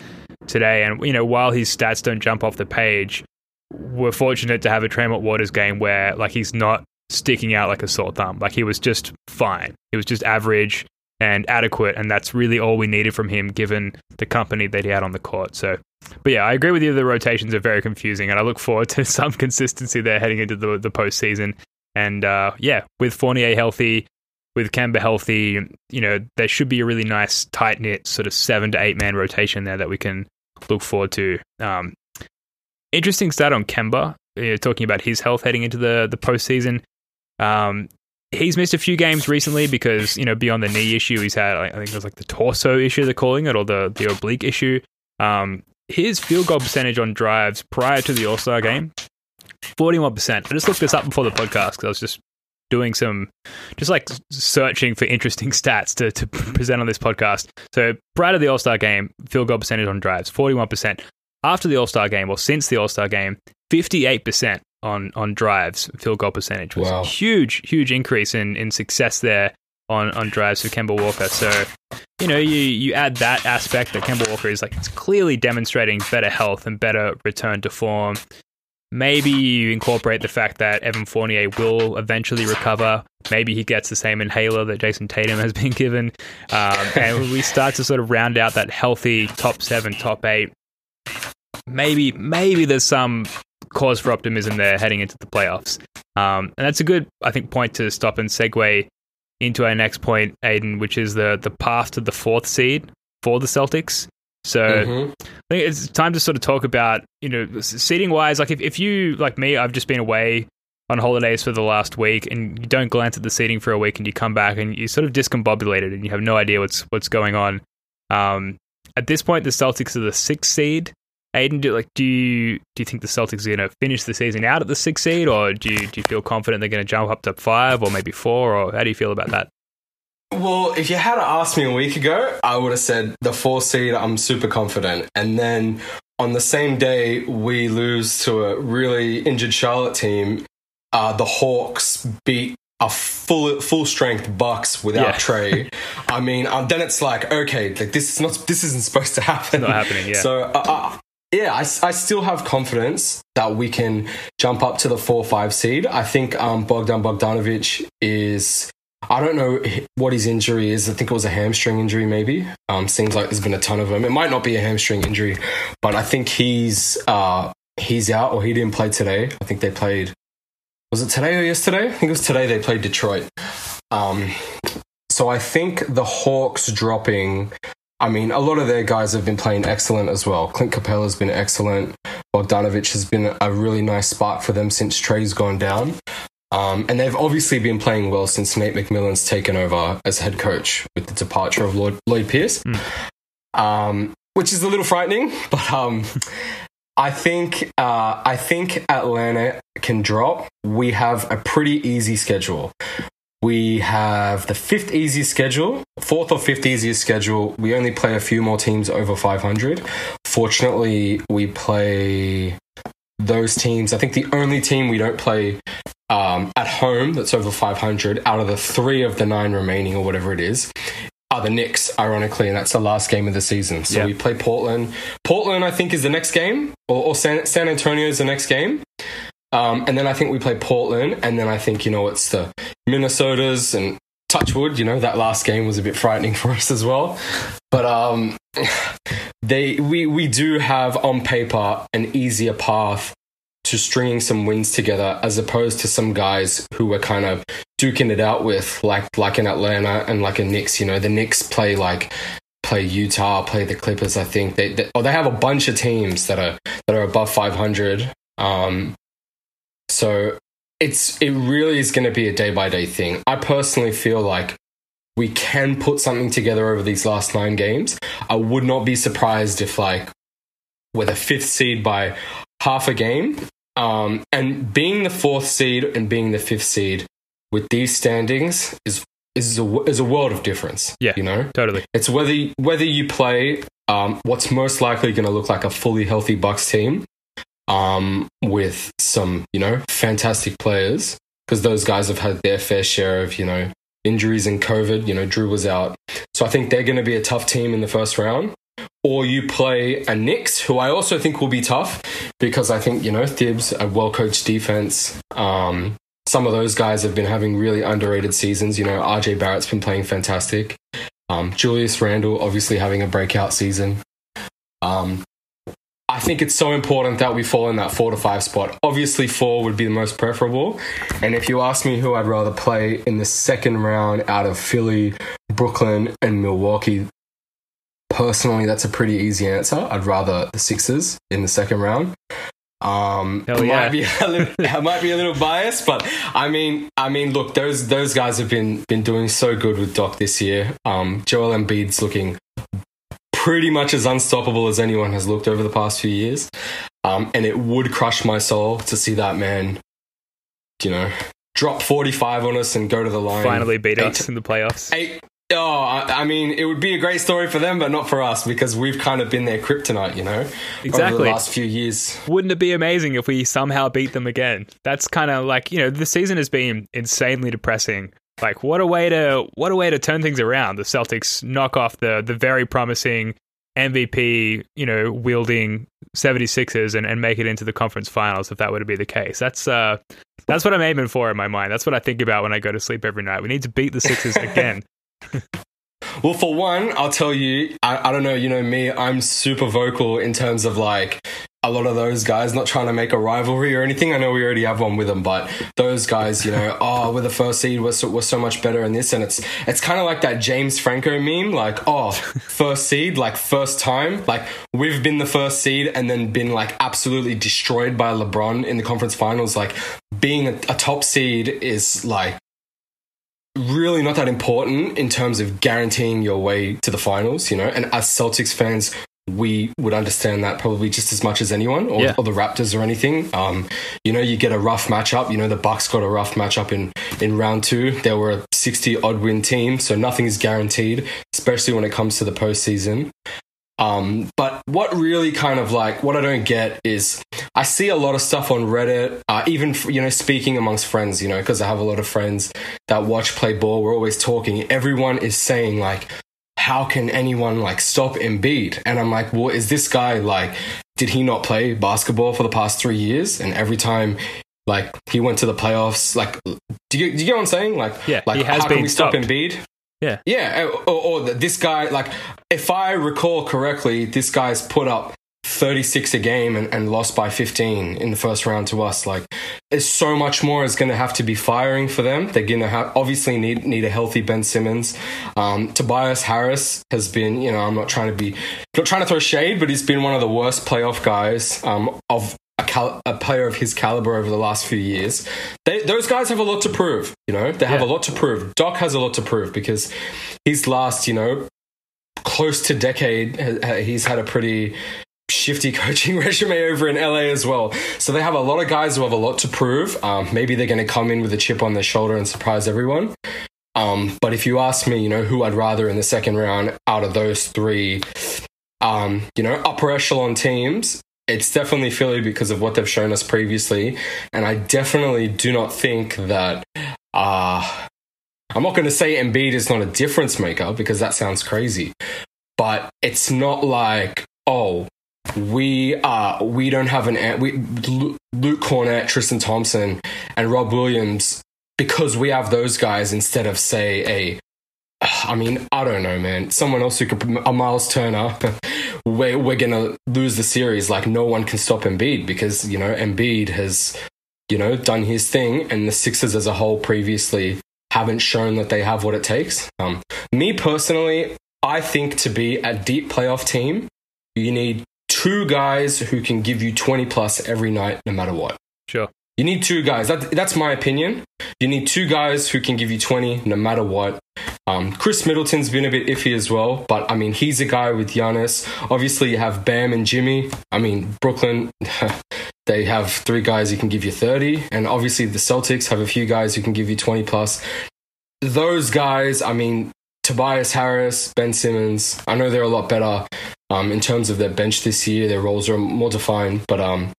today. And you know while his stats don't jump off the page, we're fortunate to have a Tremont Waters game where like he's not sticking out like a sore thumb. Like he was just fine. He was just average and adequate, and that's really all we needed from him given the company that he had on the court. So, but yeah, I agree with you. The rotations are very confusing, and I look forward to some consistency there heading into the the postseason. And uh, yeah, with Fournier healthy, with Kemba healthy, you know, there should be a really nice tight knit sort of seven to eight man rotation there that we can look forward to. Um, interesting stat on Kemba, you know, talking about his health heading into the the postseason. Um, he's missed a few games recently because you know beyond the knee issue, he's had I think it was like the torso issue they're calling it or the the oblique issue. Um, his field goal percentage on drives prior to the All Star game, forty one percent. I just looked this up before the podcast because I was just doing some just like searching for interesting stats to, to present on this podcast. So prior to the All Star game, field goal percentage on drives, forty one percent. After the All Star game, or since the All Star game, fifty eight percent on on drives field goal percentage was Wow. a huge huge increase in in success there on on drives for Kemba Walker. So you know you you add that aspect that Kemba Walker is like it's clearly demonstrating better health and better return to form. Maybe you incorporate the fact that Evan Fournier will eventually recover. Maybe he gets the same inhaler that Jayson Tatum has been given. Um, and we start to sort of round out that healthy top seven, top eight. Maybe, maybe there's some cause for optimism there heading into the playoffs. Um, and that's a good, I think, point to stop and segue into our next point, Aiden, which is the the path to the fourth seed for the Celtics. So Mhm. I think it's time to sort of talk about, you know, seating wise. Like, if, if you, like me, I've just been away on holidays for the last week and you don't glance at the seating for a week and you come back and you're sort of discombobulated and you have no idea what's what's going on. Um, at this point, the Celtics are the sixth seed. Aiden, do, like, do you do you think the Celtics are going to finish the season out at the sixth seed, or do you, do you feel confident they're going to jump up to five or maybe four, or how do you feel about that? Well, if you had asked me a week ago, I would have said the four seed, I'm super confident. And then on the same day, we lose to a really injured Charlotte team. uh, the Hawks beat a full full strength Bucks without Yeah. Trey, I mean, um, then it's like okay, like this is not this isn't supposed to happen. not happening, yeah. So uh, uh, yeah, I, I still have confidence that we can jump up to the four five seed. I think um, Bogdan Bogdanovic is. I don't know what his injury is. I think it was a hamstring injury, maybe. Um, seems like there's been a ton of them. It might not be a hamstring injury, but I think he's uh, he's out or he didn't play today. I think they played. Was it today or yesterday? I think it was today. They played Detroit. Um, so I think the Hawks dropping. I mean, a lot of their guys have been playing excellent as well. Clint Capela's been excellent. Bogdanovic has been a really nice spark for them since Trey's gone down. Um, and they've obviously been playing well since Nate McMillan's taken over as head coach with the departure of Lloyd, Lloyd Pierce, um, which is a little frightening. But um, I think uh, I think Atlanta can drop. We have a pretty easy schedule. We have the fifth easiest schedule, fourth or fifth easiest schedule. We only play a few more teams over 500. Fortunately, we play those teams. I think the only team we don't play um, at home that's over 500 out of the three of the nine remaining, or whatever it is, are the Knicks, ironically, and that's the last game of the season. So Yeah. we play Portland. Portland, I think, is the next game, or, or San, San Antonio is the next game. Um, and then I think we play Portland, and then I think, you know, it's the Minnesotas and Touchwood, you know, that last game was a bit frightening for us as well. But um, they we we do have on paper an easier path to stringing some wins together as opposed to some guys who were kind of duking it out with like like in Atlanta and like in Knicks, you know, the Knicks play like play Utah, play the Clippers, I think. They, they or they have a bunch of teams that are that are above 500. Um so it's it really is going to be a day by day thing. I personally feel like we can put something together over these last 9 games. I would not be surprised if like we're the fifth seed by half a game. Um, and being the fourth seed and being the fifth seed with these standings is is a, is a world of difference. Yeah. you know, Totally. it's whether whether you play um, what's most likely going to look like a fully healthy Bucks team um, with some you know fantastic players because those guys have had their fair share of you know injuries and COVID. You know, Jrue was out, so I think they're going to be a tough team in the first round. Or you play a Knicks, who I also think will be tough because I think you know Thibs, a well coached defense. Um, some of those guys have been having really underrated seasons. You know, RJ Barrett's been playing fantastic. Um, Julius Randle obviously having a breakout season. Um, I think it's so important that we fall in that four to five spot. Obviously, four would be the most preferable. And if you ask me who I'd rather play in the second round out of Philly, Brooklyn, and Milwaukee, personally, that's a pretty easy answer. I'd rather the Sixers in the second round. Um, Hell yeah. might be a little, I might be a little biased, but I mean, I mean, look, those those guys have been been doing so good with Doc this year. Um, Joel Embiid's looking pretty much as unstoppable as anyone has looked over the past few years. Um, and it would crush my soul to see that man, you know, drop 45 on us and go to the line. Finally beat Eight- us in the playoffs. Eight, oh, I, I mean, it would be a great story for them, but not for us because we've kind of been their kryptonite, you know, over Exactly. the last few years. Wouldn't it be amazing if we somehow beat them again? That's kind of like, you know, the season has been insanely depressing. Like what a way to what a way to turn things around. The Celtics knock off the the very promising MVP, you know, wielding 76ers and, and make it into the conference finals if that were to be the case. That's uh that's what I'm aiming for in my mind. That's what I think about when I go to sleep every night. We need to beat the Sixers again. Well, for one, I'll tell you, I, I don't know, you know me, I'm super vocal in terms of like a lot of those guys, not trying to make a rivalry or anything. I know we already have one with them, but those guys, you know, oh, we're the first seed, we're so, we're so much better in this. And it's, it's kind of like that James Franco meme, like, oh, first seed, like first time, like we've been the first seed and then been like absolutely destroyed by LeBron in the conference finals. Like being a, a top seed is like, really not that important in terms of guaranteeing your way to the finals, you know. And as Celtics fans, we would understand that probably just as much as anyone, or, Yeah. or the Raptors or anything. Um, you know, you get a rough matchup. You know, the Bucks got a rough matchup in in round two. They were a sixty odd win team, so nothing is guaranteed, especially when it comes to the postseason. Um, but what really kind of like what I don't get is I see a lot of stuff on Reddit, uh, even you know speaking amongst friends, you know, because I have a lot of friends that watch play ball. We're always talking. Everyone is saying like, how can anyone like stop Embiid? And I'm like, well, is this guy like, did he not play basketball for the past three years? And every time like he went to the playoffs. Like, do you, do you get what I'm saying? Like, Yeah, like he has how can been we stop stopped. Embiid? Yeah. Yeah, or, or this guy, like, if I recall correctly, this guy's put up 36 a game and, and lost by 15 in the first round to us. Like, there's so much more is going to have to be firing for them. They're going to have obviously need need a healthy Ben Simmons. Um, Tobias Harris has been, you know, I'm not trying to be not trying to throw shade, but he's been one of the worst playoff guys um, of cal- a player of his caliber over the last few years. They, those guys have a lot to prove. You know, they have Yeah. a lot to prove. Doc has a lot to prove because his last, you know, close to decade, he's had a pretty shifty coaching resume over in LA as well. So they have a lot of guys who have a lot to prove. Um, maybe they're going to come in with a chip on their shoulder and surprise everyone. Um, but if you ask me, you know, who I'd rather in the second round out of those three, um, you know, upper echelon teams, it's definitely Philly because of what they've shown us previously. And I definitely do not think that, uh, I'm not going to say Embiid is not a difference maker because that sounds crazy, but it's not like, oh, we uh we don't have an we Luke Kornet, Tristan Thompson, and Rob Williams because we have those guys instead of say a. I mean, I don't know, man. Someone else who could a Miles Turner. We're we're gonna lose the series. Like no one can stop Embiid because you know Embiid has you know done his thing, and the Sixers as a whole previously haven't shown that they have what it takes. Um, me personally, I think to be a deep playoff team, you need two guys who can give you 20 plus every night, no matter what. Sure. You need two guys. That, that's my opinion. You need two guys who can give you 20 no matter what. Um, Khris Middleton's been a bit iffy as well, but I mean, he's a guy with Giannis. Obviously, you have Bam and Jimmy. I mean, Brooklyn, they have three guys who can give you 30. And obviously, the Celtics have a few guys who can give you 20 plus. Those guys, I mean, Tobias Harris, Ben Simmons, I know they're a lot better um, in terms of their bench this year. Their roles are more defined, but um,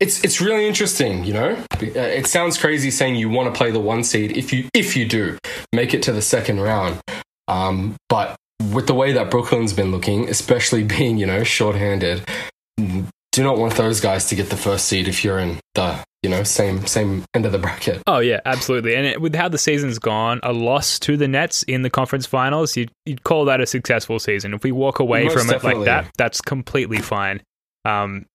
it's it's really interesting. You know, Uh, it sounds crazy saying you want to play the one seed if you if you do make it to the second round, um, but with the way that Brooklyn's been looking, especially being you know shorthanded, do not want those guys to get the first seed if you're in the you know same same end of the bracket. Oh yeah, absolutely. And it, with how the season's gone, a loss to the Nets in the conference finals, you'd, you'd call that a successful season. If we walk away Most from it definitely. like that, that's completely fine. Um,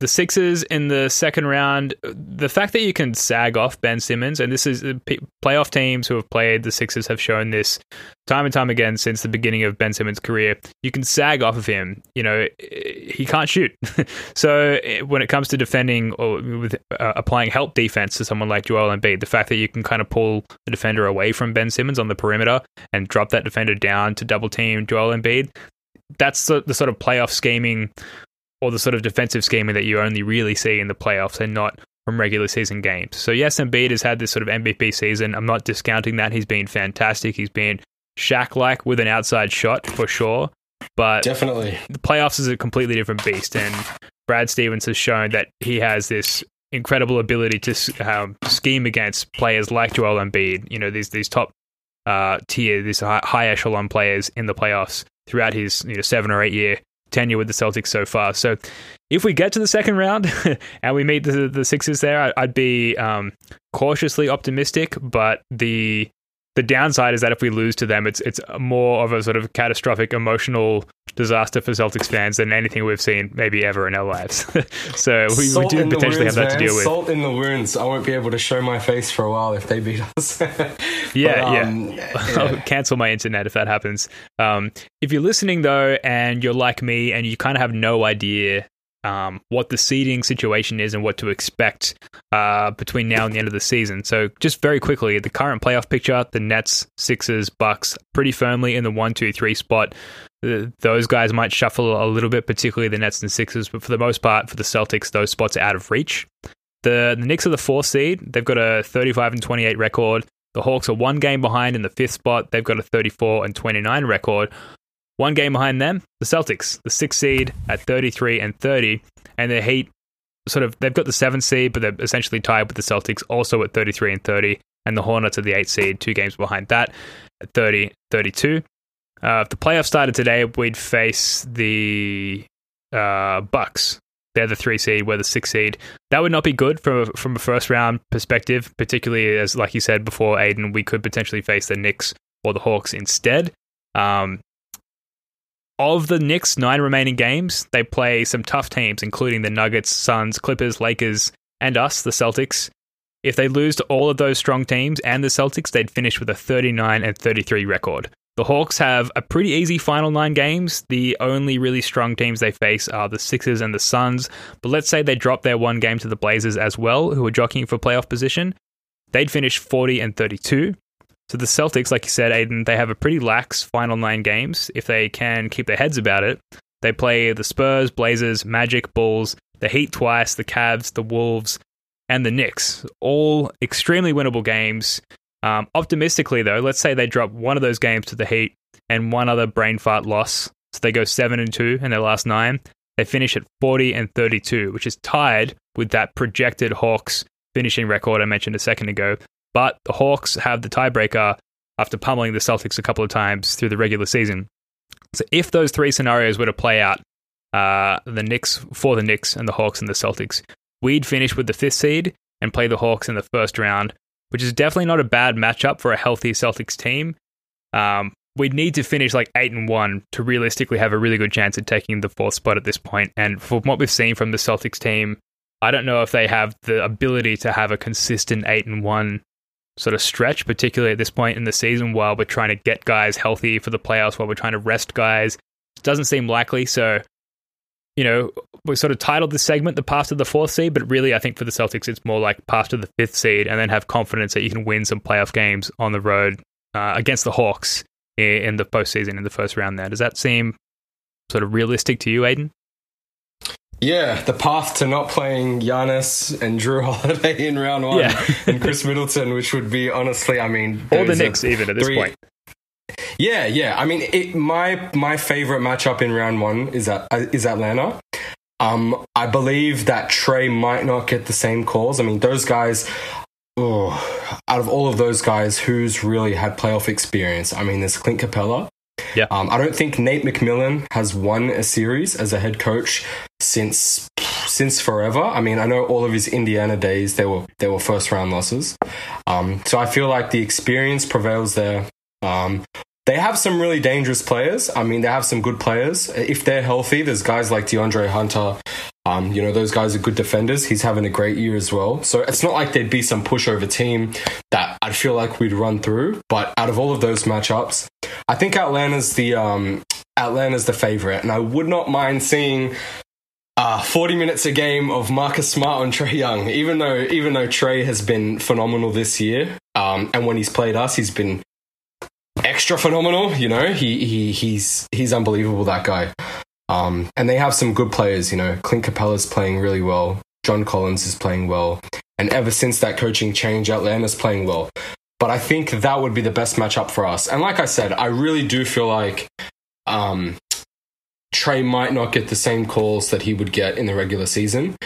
the Sixers in the second round, the fact that you can sag off Ben Simmons, and this is uh, playoff teams who have played the Sixers have shown this time and time again since the beginning of Ben Simmons' career. You can sag off of him. You know, he can't shoot. so when it comes to defending or with uh, applying help defense to someone like Joel Embiid, the fact that you can kind of pull the defender away from Ben Simmons on the perimeter and drop that defender down to double team Joel Embiid, that's the, the sort of playoff scheming or the sort of defensive scheming that you only really see in the playoffs and not from regular season games. So yes, Embiid has had this sort of MVP season. I'm not discounting that. He's been fantastic. He's been Shaq-like with an outside shot for sure. But Definitely. the playoffs is a completely different beast, and Brad Stevens has shown that he has this incredible ability to um, scheme against players like Joel Embiid. You know, these these top uh, tier, these high, high echelon players in the playoffs throughout his you know seven or eight year tenure with the Celtics so far. So, if we get to the second round and we meet the the Sixers there, I- I'd be um, cautiously optimistic, but the the downside is that if we lose to them, it's it's more of a sort of catastrophic emotional disaster for Celtics fans than anything we've seen maybe ever in our lives. so we, we do potentially wounds, have that to deal with. Salt in the wounds. I won't be able to show my face for a while if they beat us. Yeah, But, yeah. um, I'll cancel my internet if that happens. Um, if you're listening though, and you're like me, and you kind of have no idea um, what the seeding situation is and what to expect uh, between now and the end of the season. So, just very quickly, the current playoff picture: the Nets, Sixers, Bucks, pretty firmly in the one, two, three spot. Uh, Those guys might shuffle a little bit, particularly the Nets and Sixers, but for the most part, for the Celtics, those spots are out of reach. The, the Knicks are the fourth seed. They've got a 35 and 28 record. The Hawks are one game behind in the fifth spot. They've got a 34 and 29 record. One game behind them, the Celtics, the sixth seed at 33 and 30, and the Heat sort of they've got the seventh seed, but they're essentially tied with the Celtics, also at 33 and 30, and the Hornets are the eighth seed, two games behind that at 30 32. Uh, if the playoffs started today, we'd face the uh, Bucks. They're the three seed, we're the six seed. That would not be good from a, from a first round perspective, particularly as, like you said before, Aiden, we could potentially face the Knicks or the Hawks instead. Um, of the Knicks' nine remaining games, they play some tough teams, including the Nuggets, Suns, Clippers, Lakers, and us, the Celtics. If they lose to all of those strong teams and the Celtics, they'd finish with a 39 and 33 record. The Hawks have a pretty easy final nine games. The only really strong teams they face are the Sixers and the Suns. But let's say they drop their one game to the Blazers as well, who are jockeying for playoff position. They'd finish 40 and 32. So the Celtics, like you said, Aiden, they have a pretty lax final nine games. If they can keep their heads about it, they play the Spurs, Blazers, Magic, Bulls, the Heat twice, the Cavs, the Wolves, and the Knicks. All extremely winnable games. Um, optimistically, though, let's say they drop one of those games to the Heat and one other brain fart loss. So they go seven and two in their last nine. They finish at 40 and 32, which is tied with that projected Hawks finishing record I mentioned a second ago. But the Hawks have the tiebreaker after pummeling the Celtics a couple of times through the regular season. So if those three scenarios were to play out, uh, the Knicks for the Knicks and the Hawks and the Celtics, we'd finish with the fifth seed and play the Hawks in the first round, which is definitely not a bad matchup for a healthy Celtics team. Um, we'd need to finish like eight and one to realistically have a really good chance at taking the fourth spot at this point. And from what we've seen from the Celtics team, I don't know if they have the ability to have a consistent eight and one sort of stretch, particularly at this point in the season while we're trying to get guys healthy for the playoffs, while we're trying to rest guys. It doesn't seem likely. So, you know, we sort of titled this segment the path to the fourth seed, but really I think for the Celtics it's more like path to the fifth seed and then have confidence that you can win some playoff games on the road uh, against the Hawks in, in the postseason in the first round there. Does that seem sort of realistic to you, Aiden? Yeah, the path to not playing Giannis and Jrue Holiday in round one Yeah. and Khris Middleton, which would be honestly, I mean, Or the Knicks, even at this three- point. Yeah, yeah. I mean, it, my my favorite matchup in round one is that is Atlanta. Um, I believe that Trey might not get the same calls. I mean, those guys. Oh, out of all of those guys, who's really had playoff experience? I mean, there's Clint Capela. Yeah. Um, I don't think Nate McMillan has won a series as a head coach since since forever. I mean, I know all of his Indiana days they were they were first round losses. Um, so I feel like the experience prevails there. Um, they have some really dangerous players. I mean, they have some good players. If they're healthy, there's guys like DeAndre Hunter. Um, you know, those guys are good defenders. He's having a great year as well. So it's not like there'd be some pushover team that I'd feel like we'd run through. But out of all of those matchups, I think Atlanta's the um, Atlanta's the favorite, and I would not mind seeing uh, 40 minutes a game of Marcus Smart on Trey Young. Even though even though Trey has been phenomenal this year, um, and when he's played us, he's been extra phenomenal. You know, he he he's he's unbelievable. That guy. Um, and they have some good players. You know, Clint Capela's playing really well. John Collins is playing well, and ever since that coaching change, Atlanta's playing well. But I think that would be the best matchup for us. And like I said, I really do feel like um, Trey might not get the same calls that he would get in the regular season,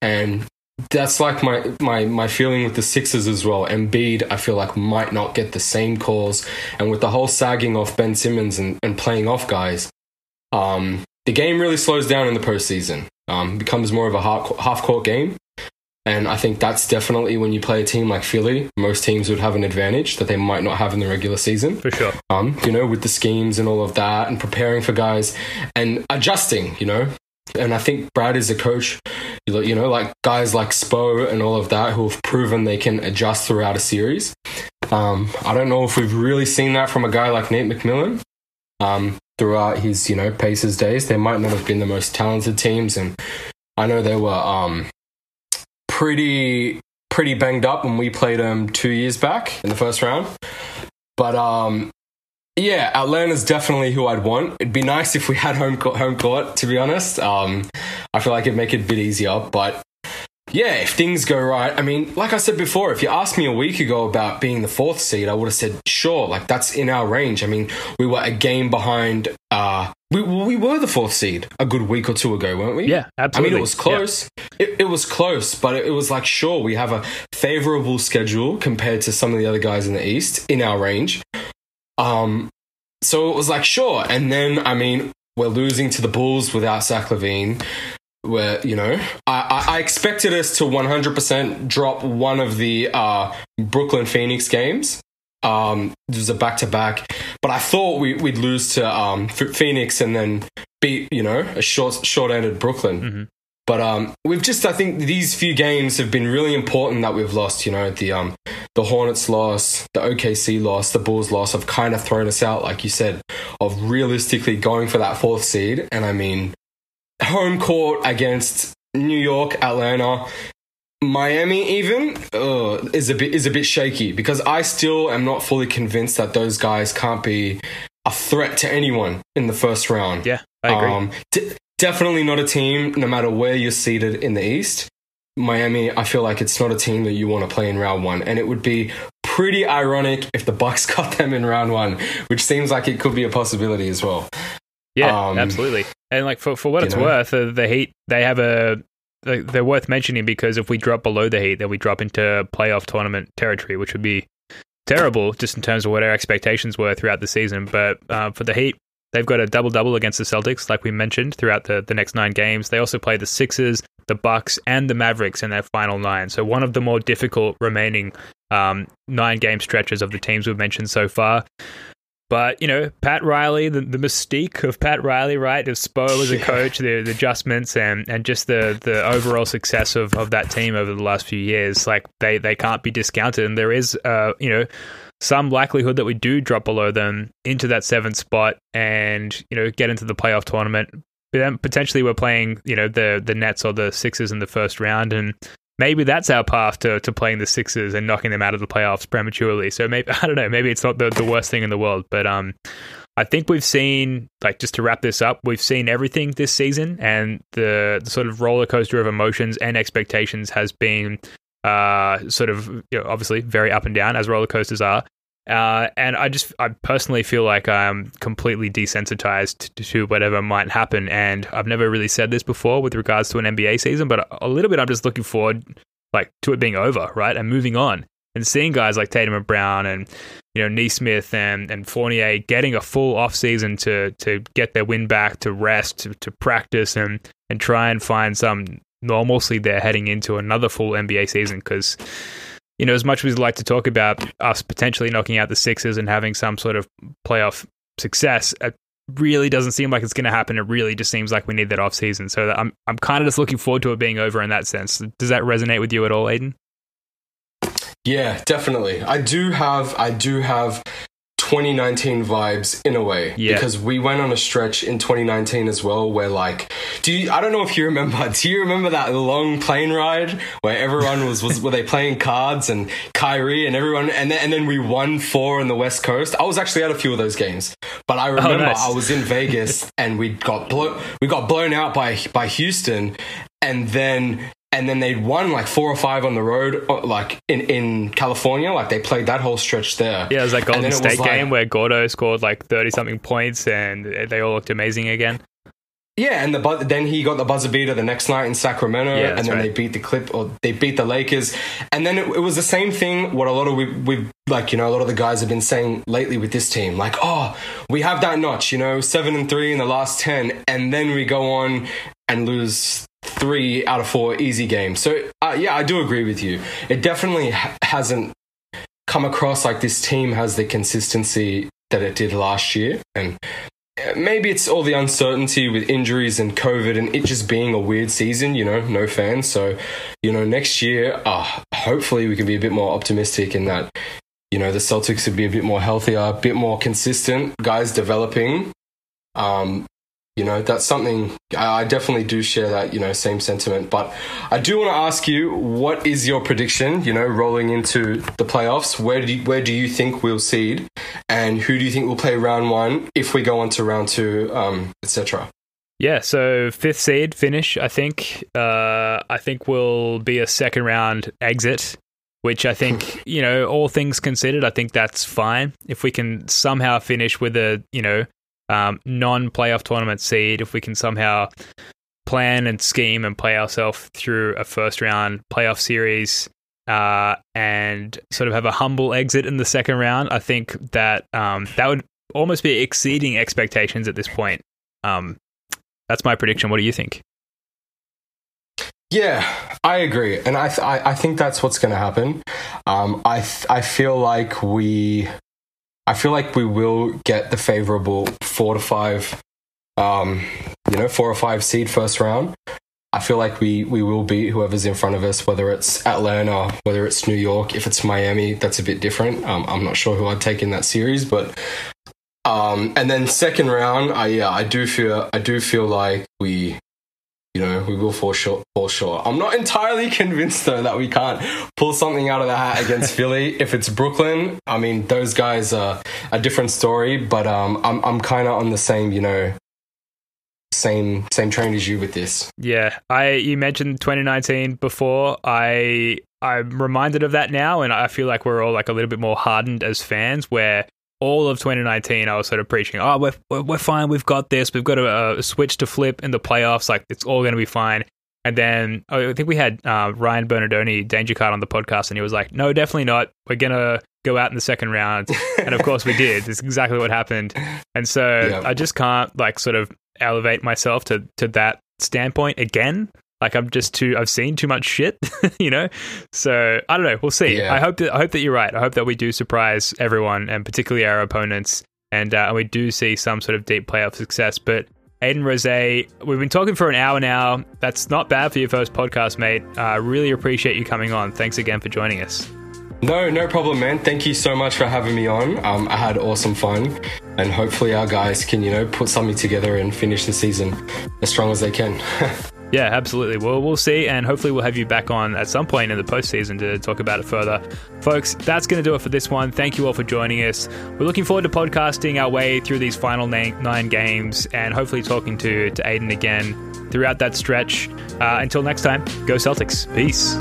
and that's like my my my feeling with the Sixers as well. Embiid, I feel like might not get the same calls, and with the whole sagging off Ben Simmons and, and playing off guys, um, the game really slows down in the postseason. Um, becomes more of a half half court game, and I think that's definitely when you play a team like Philly. Most teams would have an advantage that they might not have in the regular season For sure. um, you know, with the schemes and all of that, and preparing for guys and adjusting, you know. And I think Brad is a coach, you know- like guys like Spo and all of that who have proven they can adjust throughout a series. Um, I don't know if we've really seen that from a guy like Nate McMillan. Um, throughout his, you know, Pacers days, they might not have been the most talented teams, and I know they were um, pretty pretty banged up when we played them two years back in the first round. But um, yeah, Atlanta's definitely who I'd want. It'd be nice if we had home court, home court. To be honest, um, I feel like it'd make it a bit easier. But yeah, if things go right, I mean, like I said before, if you asked me a week ago about being the fourth seed, I would have said, sure, like that's in our range. I mean, we were a game behind, uh, we, we were the fourth seed a good week or two ago, weren't we? Yeah, absolutely. I mean, it was close. It, it was close, but it, it was like, sure, we have a favorable schedule compared to some of the other guys in the East in our range. Um, so it was like, sure. And then, I mean, we're losing to the Bulls without Zach LaVine where you know I, I expected us to 100% drop one of the uh, Brooklyn Phoenix games. Um, it was a back to back, but I thought we, would lose to um, Phoenix and then beat you know a short short ended Brooklyn. Mm-hmm. But um, we've just I think these few games have been really important that we've lost. You know the um, the Hornets loss, the OKC loss, the Bulls loss have kind of thrown us out, like you said, of realistically going for that fourth seed. And I mean, home court against New York, Atlanta, Miami even uh, is a bit is a bit shaky because I still am not fully convinced that those guys can't be a threat to anyone in the first round. Yeah, I agree. Um, d- definitely not a team, no matter where you're seated in the East. Miami, I feel like it's not a team that you want to play in round one, and it would be pretty ironic if the Bucks got them in round one, which seems like it could be a possibility as well. Yeah, um, absolutely. And like for for what it's know? worth, uh, the Heat they have a they're worth mentioning because if we drop below the Heat, then we drop into playoff tournament territory, which would be terrible just in terms of what our expectations were throughout the season. But uh, for the Heat, they've got a double double against the Celtics, like we mentioned throughout the the next nine games. They also play the Sixers, the Bucks, and the Mavericks in their final nine. So one of the more difficult remaining um, nine game stretches of the teams we've mentioned so far. But you know, Pat Riley, the, the mystique of Pat Riley, right? Of Spo as a coach, the, the adjustments, and and just the the overall success of, of that team over the last few years, like they they can't be discounted. And there is, uh, you know, some likelihood that we do drop below them into that seventh spot, and you know, get into the playoff tournament. But then potentially we're playing, you know, the the Nets or the Sixers in the first round, and maybe that's our path to, to playing the Sixers and knocking them out of the playoffs prematurely. So maybe I don't know, maybe it's not the, the worst thing in the world, but um, I think we've seen like just to wrap this up, we've seen everything this season, and the, the sort of roller coaster of emotions and expectations has been uh, sort of you know, obviously very up and down as roller coasters are. Uh, and I just, I personally feel like I'm completely desensitized to, to, whatever might happen. And I've never really said this before with regards to an NBA season, but a little bit I'm just looking forward, like, to it being over, right? And moving on and seeing guys like Tatum and Brown and, you know, Nesmith and, and Fournier getting a full off season to, to get their win back, to rest, to, to practice and, and try and find some normalcy there heading into another full NBA season. Cause, you know, as much as we'd like to talk about us potentially knocking out the Sixers and having some sort of playoff success, it really doesn't seem like it's going to happen. It really just seems like we need that off season. So I'm I'm kind of just looking forward to it being over in that sense. Does that resonate with you at all, Aiden? Yeah, definitely. I do have I do have 2019 vibes in a way yeah. because we went on a stretch in 2019 as well where like do you I don't know if you remember do you remember that long plane ride where everyone was was were they playing cards and Kyrie and everyone and then, and then we won four in the West Coast I was actually at a few of those games but I oh, remember oh, nice. I was in Vegas and we got blown we got blown out by by Houston and then and then they'd won like four or five on the road, uh, like in, in California. Like they played that whole stretch there. Yeah, it was like Golden State game where Gordo scored like thirty something points, and they all looked amazing again. Yeah, and the then he got the buzzer beater the next night in Sacramento, yeah, and then right. they beat the Clip or they beat the Lakers, and then it, it was the same thing. What a lot of we, we like, you know, a lot of the guys have been saying lately with this team, like, oh, we have that notch, you know, seven and three in the last ten, and then we go on and lose three out of four easy games. So uh, yeah, I do agree with you. It definitely ha- hasn't come across like this team has the consistency that it did last year, and uh, maybe it's all the uncertainty with injuries and COVID and it just being a weird season. You know, no fans. So you know, next year, uh, hopefully we can be a bit more optimistic in that. You know, the Celtics would be a bit more healthier, a bit more consistent, guys developing. Um, you know that's something i definitely do share that you know same sentiment but i do want to ask you what is your prediction you know rolling into the playoffs where do you, where do you think we'll seed and who do you think will play round one if we go on to round two um, etc Yeah, so fifth seed finish. I think. Uh, I think will be a second round exit, which I think you know, all things considered, I think that's fine if we can somehow finish with a you know um, non-playoff tournament seed. If we can somehow plan and scheme and play ourselves through a first round playoff series uh, and sort of have a humble exit in the second round, I think that um, that would almost be exceeding expectations at this point. Um, that's my prediction. What do you think? Yeah, I agree, and I th- I, think that's what's going to happen. Um, I th- I feel like we, I feel like we will get the favorable four to five, um, you know, four or five seed first round. I feel like we we will beat whoever's in front of us, whether it's Atlanta, whether it's New York, if it's Miami, that's a bit different. Um, I'm not sure who I'd take in that series, but um, and then second round, I yeah, I do feel I do feel like we, you know, we will fall short. Fall short. I'm not entirely convinced though that we can't pull something out of the hat against Philly. If it's Brooklyn, I mean, those guys are a different story. But um, I'm I'm kind of on the same, you know, same same train as you with this. Yeah, I you mentioned 2019 before. I I'm reminded of that now, and I feel like we're all like a little bit more hardened as fans, where all of 2019, I was sort of preaching, oh, we're, we're fine. We've got this. We've got a, a switch to flip in the playoffs. Like, it's all going to be fine. And then oh, I think we had uh, Ryan Bernardoni, Dangercart, on the podcast, and he was like, no, definitely not. We're going to go out in the second round. and of course, we did. It's exactly what happened. And so yeah. I just can't, like, sort of elevate myself to, to that standpoint again. Like I'm just too I've seen too much shit, you know. So I don't know. We'll see. Yeah. I hope that I hope that you're right. I hope that we do surprise everyone and particularly our opponents, and uh, we do see some sort of deep playoff success. But Aiden Rose, we've been talking for an hour now. That's not bad for your first podcast, mate. I uh, really appreciate you coming on. Thanks again for joining us. No, no problem, man. Thank you so much for having me on. Um, I had awesome fun, and hopefully our guys can, you know, put something together and finish the season as strong as they can. Yeah, absolutely. Well, we'll see, and hopefully, we'll have you back on at some point in the postseason to talk about it further. Folks, that's going to do it for this one. Thank you all for joining us. We're looking forward to podcasting our way through these final nine games and hopefully talking to, to Aiden again throughout that stretch. Uh, until next time, go Celtics. Peace.